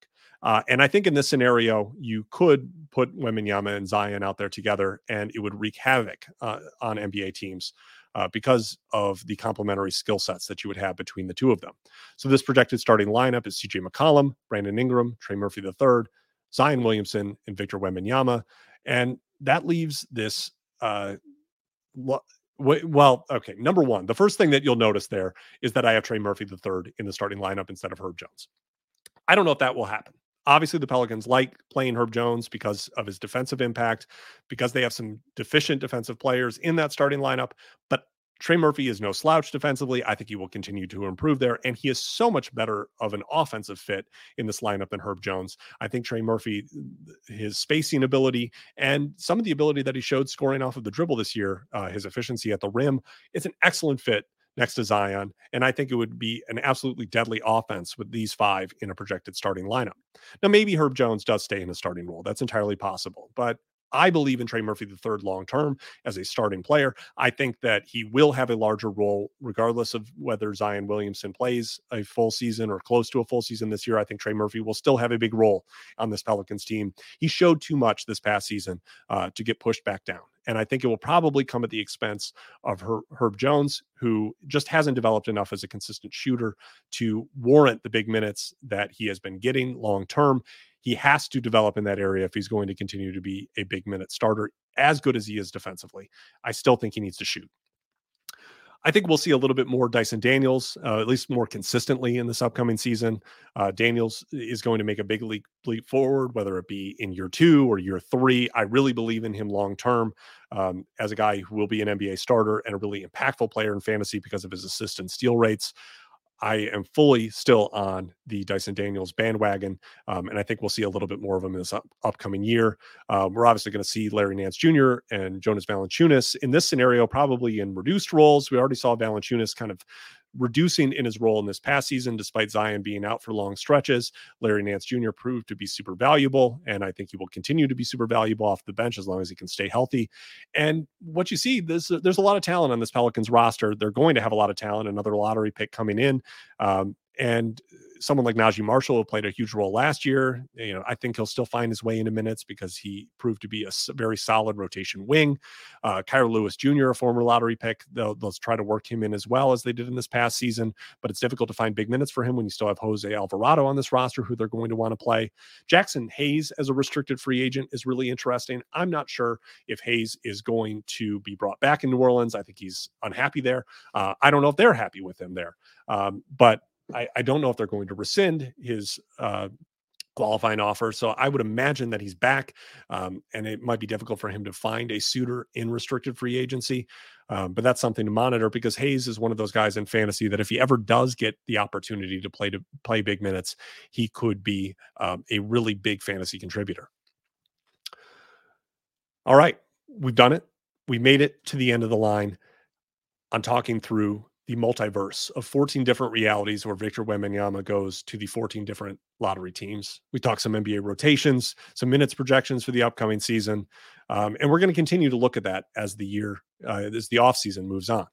S1: Uh, and I think in this scenario, you could put Wembanyama and Zion out there together, and it would wreak havoc uh, on NBA teams uh, because of the complementary skill sets that you would have between the two of them. So this projected starting lineup is CJ McCollum, Brandon Ingram, Trey Murphy III, Zion Williamson, and Victor Wembanyama. And that leaves this uh, well, okay. Number one, the first thing that you'll notice there is that I have Trey Murphy III in the starting lineup instead of Herb Jones. I don't know if that will happen. Obviously, the Pelicans like playing Herb Jones because of his defensive impact, because they have some deficient defensive players in that starting lineup. But Trey Murphy is no slouch defensively. I think he will continue to improve there. And he is so much better of an offensive fit in this lineup than Herb Jones. I think Trey Murphy, his spacing ability and some of the ability that he showed scoring off of the dribble this year, uh, his efficiency at the rim, it's an excellent fit next to Zion. And I think it would be an absolutely deadly offense with these five in a projected starting lineup. Now, maybe Herb Jones does stay in a starting role. That's entirely possible. But I believe in Trey Murphy the third long term as a starting player. I think that he will have a larger role regardless of whether Zion Williamson plays a full season or close to a full season this year. I think Trey Murphy will still have a big role on this Pelicans team. He showed too much this past season uh, to get pushed back down. And I think it will probably come at the expense of Her- Herb Jones, who just hasn't developed enough as a consistent shooter to warrant the big minutes that he has been getting long term. He has to develop in that area if he's going to continue to be a big minute starter, as good as he is defensively. I still think he needs to shoot. I think we'll see a little bit more Dyson Daniels, uh, at least more consistently in this upcoming season. Uh, Daniels is going to make a big leap, leap forward, whether it be in year two or year three. I really believe in him long term um, as a guy who will be an NBA starter and a really impactful player in fantasy because of his assist and steal rates. I am fully still on the Dyson Daniels bandwagon, um, and I think we'll see a little bit more of him in this up- upcoming year. Um, we're obviously going to see Larry Nance Jr. and Jonas Valanciunas in this scenario, probably in reduced roles. We already saw Valanciunas kind of reducing in his role in this past season, despite Zion being out for long stretches. Larry Nance Jr. proved to be super valuable, and I think he will continue to be super valuable off the bench as long as he can stay healthy. And what you see, there's there's a lot of talent on this Pelicans roster. They're going to have a lot of talent. Another lottery pick coming in, um, and someone like Naji Marshall who played a huge role last year. You know, I think he'll still find his way into minutes because he proved to be a very solid rotation wing. Uh, Kira Lewis Jr., a former lottery pick, they'll, they'll try to work him in as well as they did in this past season. But it's difficult to find big minutes for him when you still have Jose Alvarado on this roster, who they're going to want to play. Jaxson Hayes as a restricted free agent is really interesting. I'm not sure if Hayes is going to be brought back in New Orleans. I think he's unhappy there. Uh, I don't know if they're happy with him there. Um, but I, I don't know if they're going to rescind his uh, qualifying offer. So I would imagine that he's back, um, and it might be difficult for him to find a suitor in restricted free agency. Um, but that's something to monitor because Hayes is one of those guys in fantasy that if he ever does get the opportunity to play to play big minutes, he could be um, a really big fantasy contributor. All right, we've done it. We made it to the end of the line. I'm talking through the multiverse of 14 different realities where Victor Wembanyama goes to the 14 different lottery teams. We talk some NBA rotations, some minutes projections for the upcoming season, um, and we're going to continue to look at that as the year, uh, as the offseason moves on.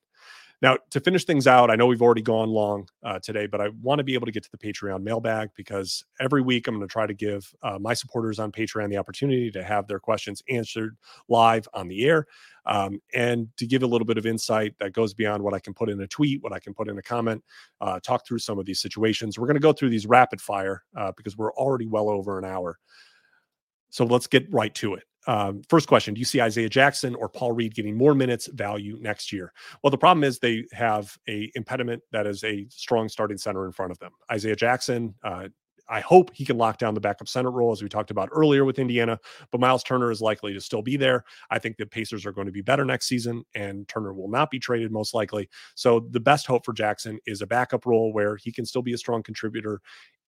S1: Now, to finish things out, I know we've already gone long uh, today, but I want to be able to get to the Patreon mailbag because every week I'm going to try to give uh, my supporters on Patreon the opportunity to have their questions answered live on the air um, and to give a little bit of insight that goes beyond what I can put in a tweet, what I can put in a comment, uh, talk through some of these situations. We're going to go through these rapid fire uh, because we're already well over an hour. So let's get right to it. Um, first question Do you see Isaiah Jackson or Paul Reed getting more minutes value next year? Well, the problem is they have a impediment that is a strong starting center in front of them. Isaiah Jackson, uh, I hope he can lock down the backup center role, as we talked about earlier with Indiana. But Miles Turner is likely to still be there. I think the Pacers are going to be better next season, and Turner will not be traded most likely. So the best hope for Jackson is a backup role where he can still be a strong contributor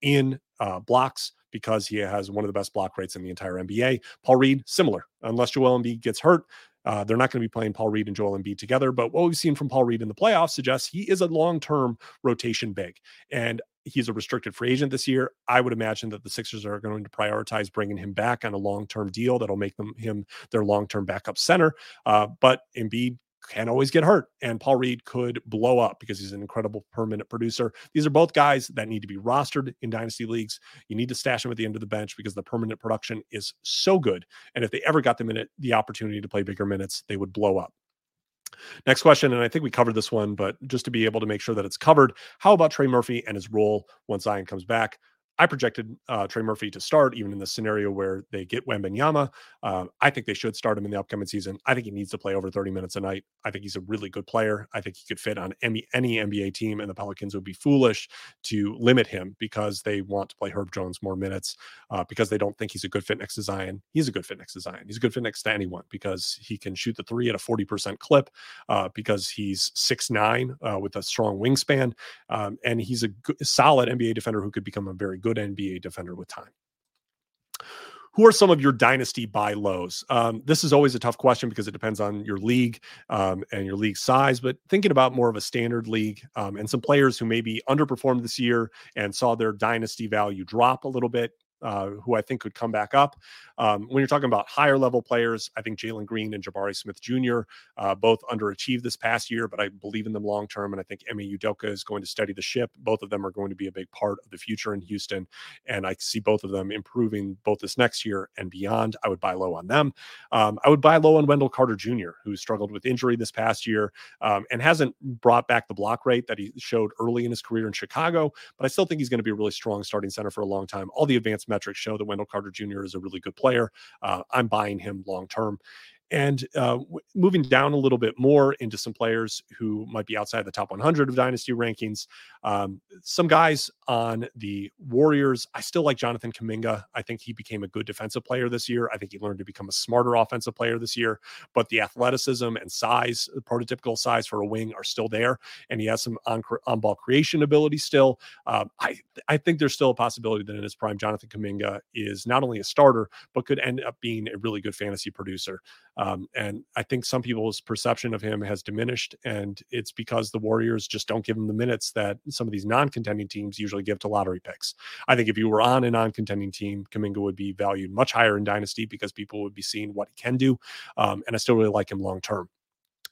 S1: in uh, blocks because he has one of the best block rates in the entire NBA. Paul Reed, similar, unless Joel Embiid gets hurt. Uh, they're not going to be playing Paul Reed and Joel Embiid together, but what we've seen from Paul Reed in the playoffs suggests he is a long-term rotation big, and he's a restricted free agent this year. I would imagine that the Sixers are going to prioritize bringing him back on a long-term deal that'll make them him their long-term backup center. Uh, but Embiid can always get hurt. And Paul Reed could blow up because he's an incredible per minute producer. These are both guys that need to be rostered in dynasty leagues. You need to stash them at the end of the bench because the per minute production is so good. And if they ever got the minute the opportunity to play bigger minutes, they would blow up. Next question, and I think we covered this one, but just to be able to make sure that it's covered, how about Trey Murphy and his role once Zion comes back? I projected uh, Trey Murphy to start, even in the scenario where they get Wembanyama. Uh, I think they should start him in the upcoming season. I think he needs to play over 30 minutes a night. I think he's a really good player. I think he could fit on any, any NBA team, and the Pelicans would be foolish to limit him because they want to play Herb Jones more minutes uh, because they don't think he's a good fit next to Zion. He's a good fit next to Zion. He's a good fit next to anyone because he can shoot the three at a 40% clip uh, because he's six nine uh, with a strong wingspan, um, and he's a good, solid NBA defender who could become a very good NBA defender with time. Who are some of your dynasty buy lows? Um, this is always a tough question because it depends on your league um, and your league size. But thinking about more of a standard league um, and some players who maybe underperformed this year and saw their dynasty value drop a little bit, uh, who I think could come back up. Um, when you're talking about higher level players, I think Jalen Green and Jabari Smith Jr. Uh, both underachieved this past year, but I believe in them long term. And I think Ime Udoka is going to steady the ship. Both of them are going to be a big part of the future in Houston. And I see both of them improving both this next year and beyond. I would buy low on them. Um, I would buy low on Wendell Carter Jr., who struggled with injury this past year um, and hasn't brought back the block rate that he showed early in his career in Chicago. But I still think he's going to be a really strong starting center for a long time. All the advanced metrics show that Wendell Carter Jr. is a really good player. Uh, I'm buying him long term. And uh, w- moving down a little bit more into some players who might be outside the top 100 of dynasty rankings. Um, some guys on the Warriors, I still like Jonathan Kuminga. I think he became a good defensive player this year. I think he learned to become a smarter offensive player this year. But the athleticism and size, the prototypical size for a wing, are still there, and he has some on on ball creation ability still. Um, I I think there's still a possibility that in his prime, Jonathan Kuminga is not only a starter but could end up being a really good fantasy producer. Um, and I think some people's perception of him has diminished, and it's because the Warriors just don't give him the minutes that some of these non-contending teams usually give to lottery picks. I think if you were on a non-contending team, Kuminga would be valued much higher in dynasty because people would be seeing what he can do, um, and I still really like him long term.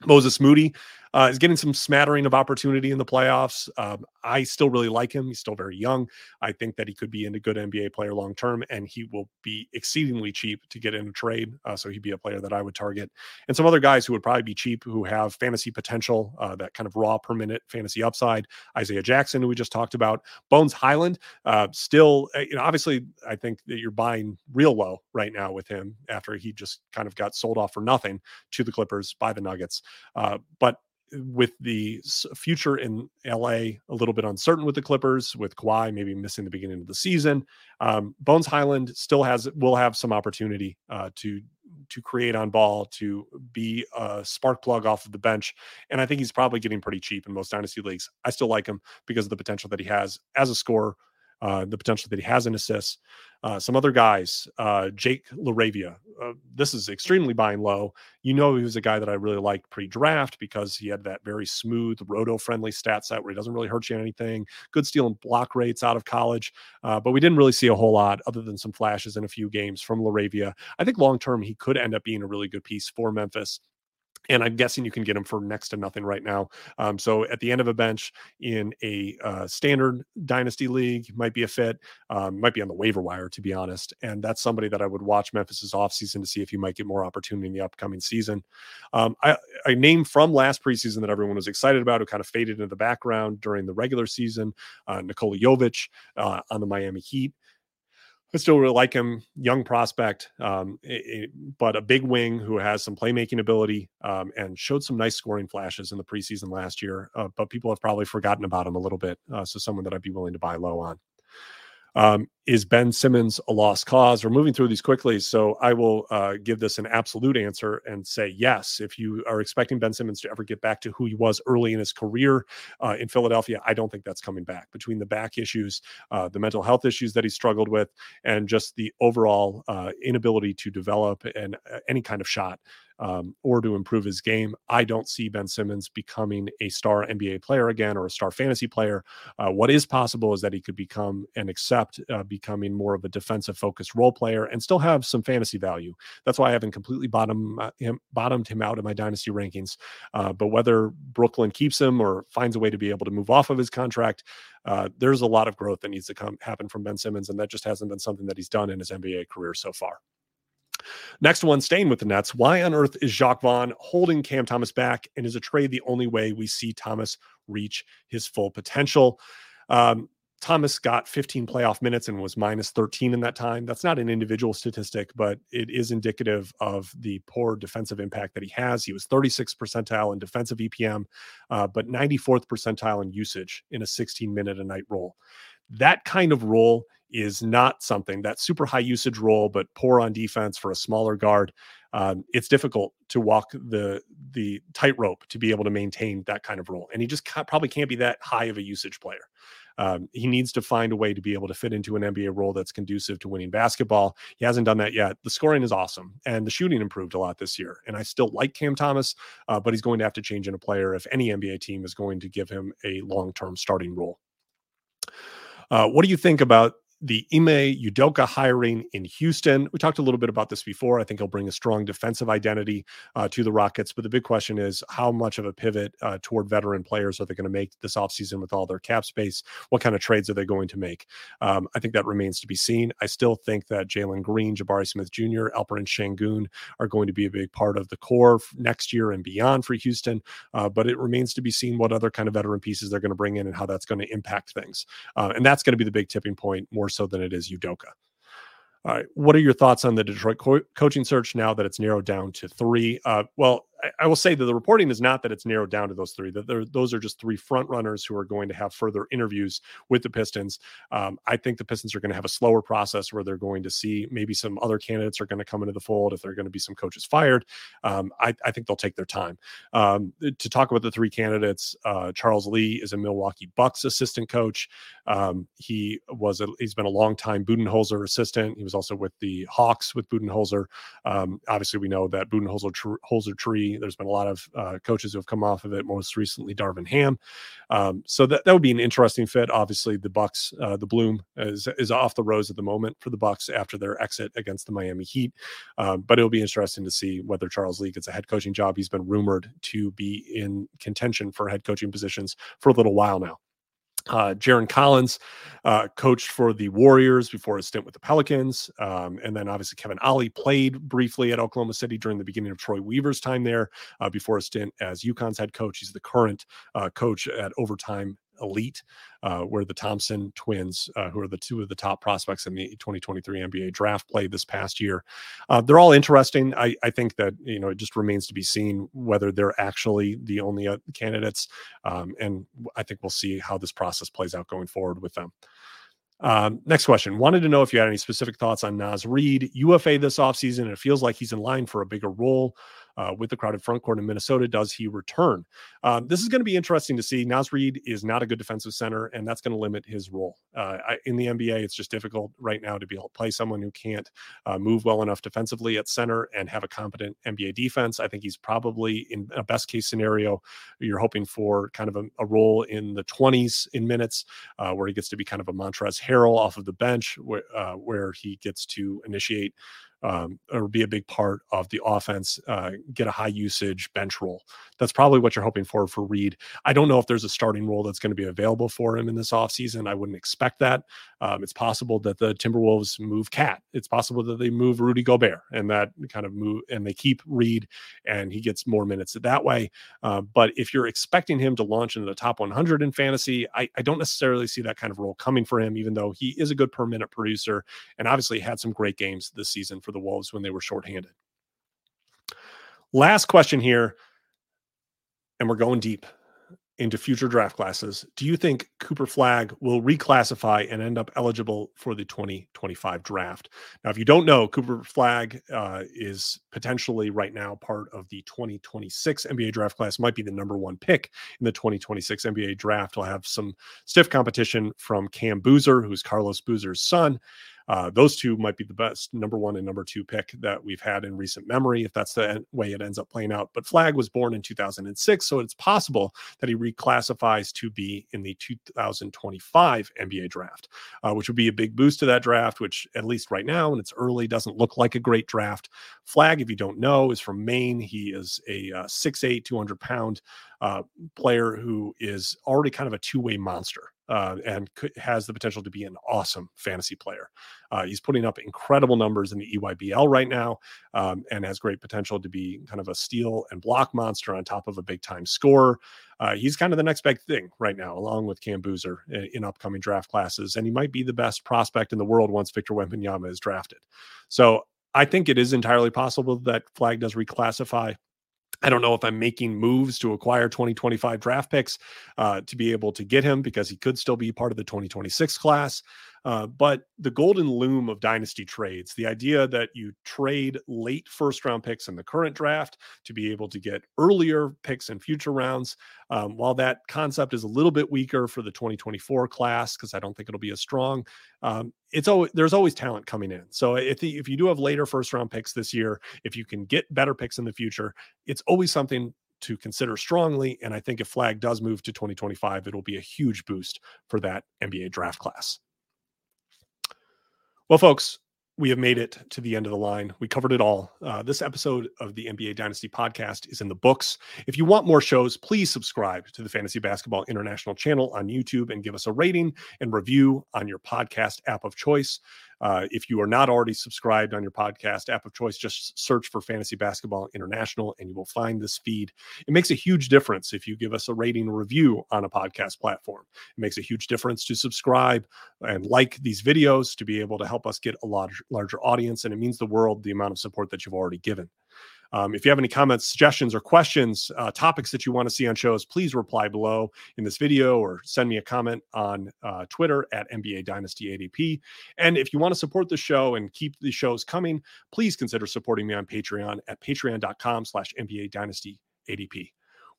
S1: Moses Moody uh, is getting some smattering of opportunity in the playoffs. Um, I still really like him. He's still very young. I think that he could be in a good NBA player long term, and he will be exceedingly cheap to get in a trade. Uh, so he'd be a player that I would target. And some other guys who would probably be cheap, who have fantasy potential, uh, that kind of raw per minute fantasy upside. Isaiah Jackson, who we just talked about. Bones Hyland, uh, still, uh, you know, obviously, I think that you're buying real low right now with him after he just kind of got sold off for nothing to the Clippers by the Nuggets. Uh, but with the future in LA a little bit uncertain with the Clippers, with Kawhi maybe missing the beginning of the season, um, Bones Hyland still has will have some opportunity uh, to to create on ball, to be a spark plug off of the bench, and I think he's probably getting pretty cheap in most dynasty leagues. I still like him because of the potential that he has as a scorer, uh, the potential that he has in assists. Uh, some other guys, uh, Jake LaRavia. Uh, this is extremely buying low. You know, he was a guy that I really liked pre draft because he had that very smooth, roto friendly stat set where he doesn't really hurt you anything. Good steal and block rates out of college. Uh, but we didn't really see a whole lot other than some flashes in a few games from LaRavia. I think long term, he could end up being a really good piece for Memphis and I'm guessing you can get him for next to nothing right now. Um, so at the end of a bench in a uh, standard dynasty league might be a fit, um, might be on the waiver wire to be honest. And that's somebody that I would watch Memphis's offseason to see if he might get more opportunity in the upcoming season. Um, name from last preseason that everyone was excited about who kind of faded into the background during the regular season, uh, Nikola Jovic uh, on the Miami Heat. I still really like him, young prospect, um, it, it, but a big wing who has some playmaking ability um, and showed some nice scoring flashes in the preseason last year. Uh, but people have probably forgotten about him a little bit. Uh, so someone that I'd be willing to buy low on. Um, is Ben Simmons a lost cause? We're moving through these quickly, so I will uh, give this an absolute answer and say yes. If you are expecting Ben Simmons to ever get back to who he was early in his career uh, in Philadelphia, I don't think that's coming back. Between the back issues, uh, the mental health issues that he struggled with, and just the overall uh, inability to develop and uh, any kind of shot um, or to improve his game. I don't see Ben Simmons becoming a star NBA player again or a star fantasy player. Uh, what is possible is that he could become and accept uh, becoming more of a defensive focused role player and still have some fantasy value. That's why I haven't completely bottom, uh, him, bottomed him out in my dynasty rankings. Uh, but whether Brooklyn keeps him or finds a way to be able to move off of his contract, uh, there's a lot of growth that needs to come happen from Ben Simmons, and that just hasn't been something that he's done in his NBA career so far. Next one, staying with the Nets. Why on earth is Jacque Vaughn holding Cam Thomas back? And is a trade the only way we see Thomas reach his full potential? Um, Thomas got 15 playoff minutes and was minus 13 in that time. That's not an individual statistic, but it is indicative of the poor defensive impact that he has. He was 36th percentile in defensive EPM, uh, but 94th percentile in usage in a 16 minute a night role. That kind of role is not something that super high usage role, but poor on defense for a smaller guard. Um, it's difficult to walk the the tightrope to be able to maintain that kind of role, and he just ca- probably can't be that high of a usage player. Um, he needs to find a way to be able to fit into an NBA role that's conducive to winning basketball. He hasn't done that yet. The scoring is awesome, and the shooting improved a lot this year. And I still like Cam Thomas, uh, but he's going to have to change in a player if any NBA team is going to give him a long term starting role. Uh, what do you think about the Ime Udoka hiring in Houston. We talked a little bit about this before. I think he'll bring a strong defensive identity uh, to the Rockets. But the big question is how much of a pivot uh, toward veteran players are they going to make this offseason with all their cap space? What kind of trades are they going to make? Um, I think that remains to be seen. I still think that Jalen Green, Jabari Smith Jr., Alperen Sengun are going to be a big part of the core next year and beyond for Houston. Uh, but it remains to be seen what other kind of veteran pieces they're going to bring in and how that's going to impact things. Uh, and that's going to be the big tipping point more so than it is Udoka. All right. What are your thoughts on the Detroit co- coaching search now that it's narrowed down to three? Uh, well, I, will say that the reporting is not that it's narrowed down to those three. That those are just three front runners who are going to have further interviews with the Pistons. Um, I think the Pistons are going to have a slower process where they're going to see maybe some other candidates are going to come into the fold. If they're going to be some coaches fired, um, I, I, think they'll take their time. Um, to talk about the three candidates, uh, Charles Lee is a Milwaukee Bucks assistant coach. Um, he was a, he's been a long time Budenholzer assistant. He was also with the Hawks with Budenholzer. Um, obviously, we know that Budenholzer Holzer tree. There's been a lot of uh, coaches who have come off of it. Most recently, Darvin Ham. Um, so that, that would be an interesting fit. Obviously, the Bucks, uh, the bloom is is off the rose at the moment for the Bucks after their exit against the Miami Heat. Um, but it'll be interesting to see whether Charles Lee gets a head coaching job. He's been rumored to be in contention for head coaching positions for a little while now. Uh, Jarron Collins uh, coached for the Warriors before his stint with the Pelicans. Um, and then obviously Kevin Ollie played briefly at Oklahoma City during the beginning of Troy Weaver's time there uh, before a stint as UConn's head coach. He's the current uh, coach at Overtime elite, uh, where the Thompson twins, uh, who are the two of the top prospects in the 2023 NBA draft, played this past year. Uh, they're all interesting. I, I, think that you know it just remains to be seen whether they're actually the only uh, candidates, um, and I think we'll see how this process plays out going forward with them. Um, next question. Wanted to know if you had any specific thoughts on Naz Reid, UFA this offseason. It feels like he's in line for a bigger role uh, with the crowded front court in Minnesota. Does he return? Um, this is going to be interesting to see. Naz Reid is not a good defensive center, and that's going to limit his role. Uh, I, in the NBA, it's just difficult right now to be able to play someone who can't uh, move well enough defensively at center and have a competent NBA defense. I think he's probably in a best case scenario, you're hoping for kind of a, a role in the 20s in minutes uh, where he gets to be kind of a Montrezl Harrell off of the bench, where, uh, where he gets to initiate um, or be a big part of the offense, uh, get a high usage bench role. That's probably what you're hoping for for Reid. I don't know if there's a starting role that's going to be available for him in this offseason. I wouldn't expect that. Um, it's possible that the Timberwolves move KAT. It's possible that they move Rudy Gobert and that kind of move and they keep Reid and he gets more minutes that way. Uh, but if you're expecting him to launch into the top 100 in fantasy, I, I don't necessarily see that kind of role coming for him, even though he is a good per minute producer and obviously had some great games this season for the Wolves when they were shorthanded. Last question here, and we're going deep into future draft classes. Do you think Cooper Flagg will reclassify and end up eligible for the 2025 draft? Now, if you don't know, Cooper Flagg uh, is potentially right now part of the 2026 NBA draft class, might be the number one pick in the 2026 NBA draft. We'll have some stiff competition from Cam Boozer, who's Carlos Boozer's son. Uh, those two might be the best number one and number two pick that we've had in recent memory, if that's the way it ends up playing out. But Flagg was born in 2006, so it's possible that he reclassifies to be in the 2025 NBA draft, uh, which would be a big boost to that draft, which at least right now, and it's early, doesn't look like a great draft. Flagg, if you don't know, is from Maine. He is a uh, 6'8, 200 pound uh, player who is already kind of a two way monster uh, and has the potential to be an awesome fantasy player. Uh, he's putting up incredible numbers in the EYBL right now um, and has great potential to be kind of a steal and block monster on top of a big time scorer. Uh, he's kind of the next big thing right now, along with Cam Boozer in, in, upcoming draft classes. And he might be the best prospect in the world once Victor Wembanyama is drafted. So I think it is entirely possible that Flagg does reclassify I don't know if I'm making moves to acquire 2025 draft picks uh, to be able to get him because he could still be part of the 2026 class. Uh, but the golden loom of dynasty trades, the idea that you trade late first round picks in the current draft to be able to get earlier picks in future rounds, um, while that concept is a little bit weaker for the 2024 class because I don't think it'll be as strong, um, it's always there's always talent coming in. So if the, if you do have later first round picks this year, if you can get better picks in the future, it's always something to consider strongly. And I think if Flagg does move to 2025, it'll be a huge boost for that NBA draft class. Well, folks, we have made it to the end of the line. We covered it all. Uh, this episode of the NBA Dynasty podcast is in the books. If you want more shows, please subscribe to the Fantasy Basketball International channel on YouTube and give us a rating and review on your podcast app of choice. Uh, if you are not already subscribed on your podcast app of choice, just search for Fantasy Basketball International and you will find this feed. It makes a huge difference if you give us a rating review on a podcast platform. It makes a huge difference to subscribe and like these videos to be able to help us get a larger, larger audience. And it means the world the amount of support that you've already given. Um, if you have any comments, suggestions, or questions, uh, topics that you want to see on shows, please reply below in this video or send me a comment on uh, Twitter at NBA Dynasty ADP. And if you want to support the show and keep the shows coming, please consider supporting me on Patreon at patreon.com slash NBA Dynasty ADP.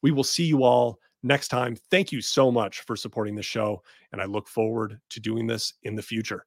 S1: We will see you all next time. Thank you so much for supporting the show, and I look forward to doing this in the future.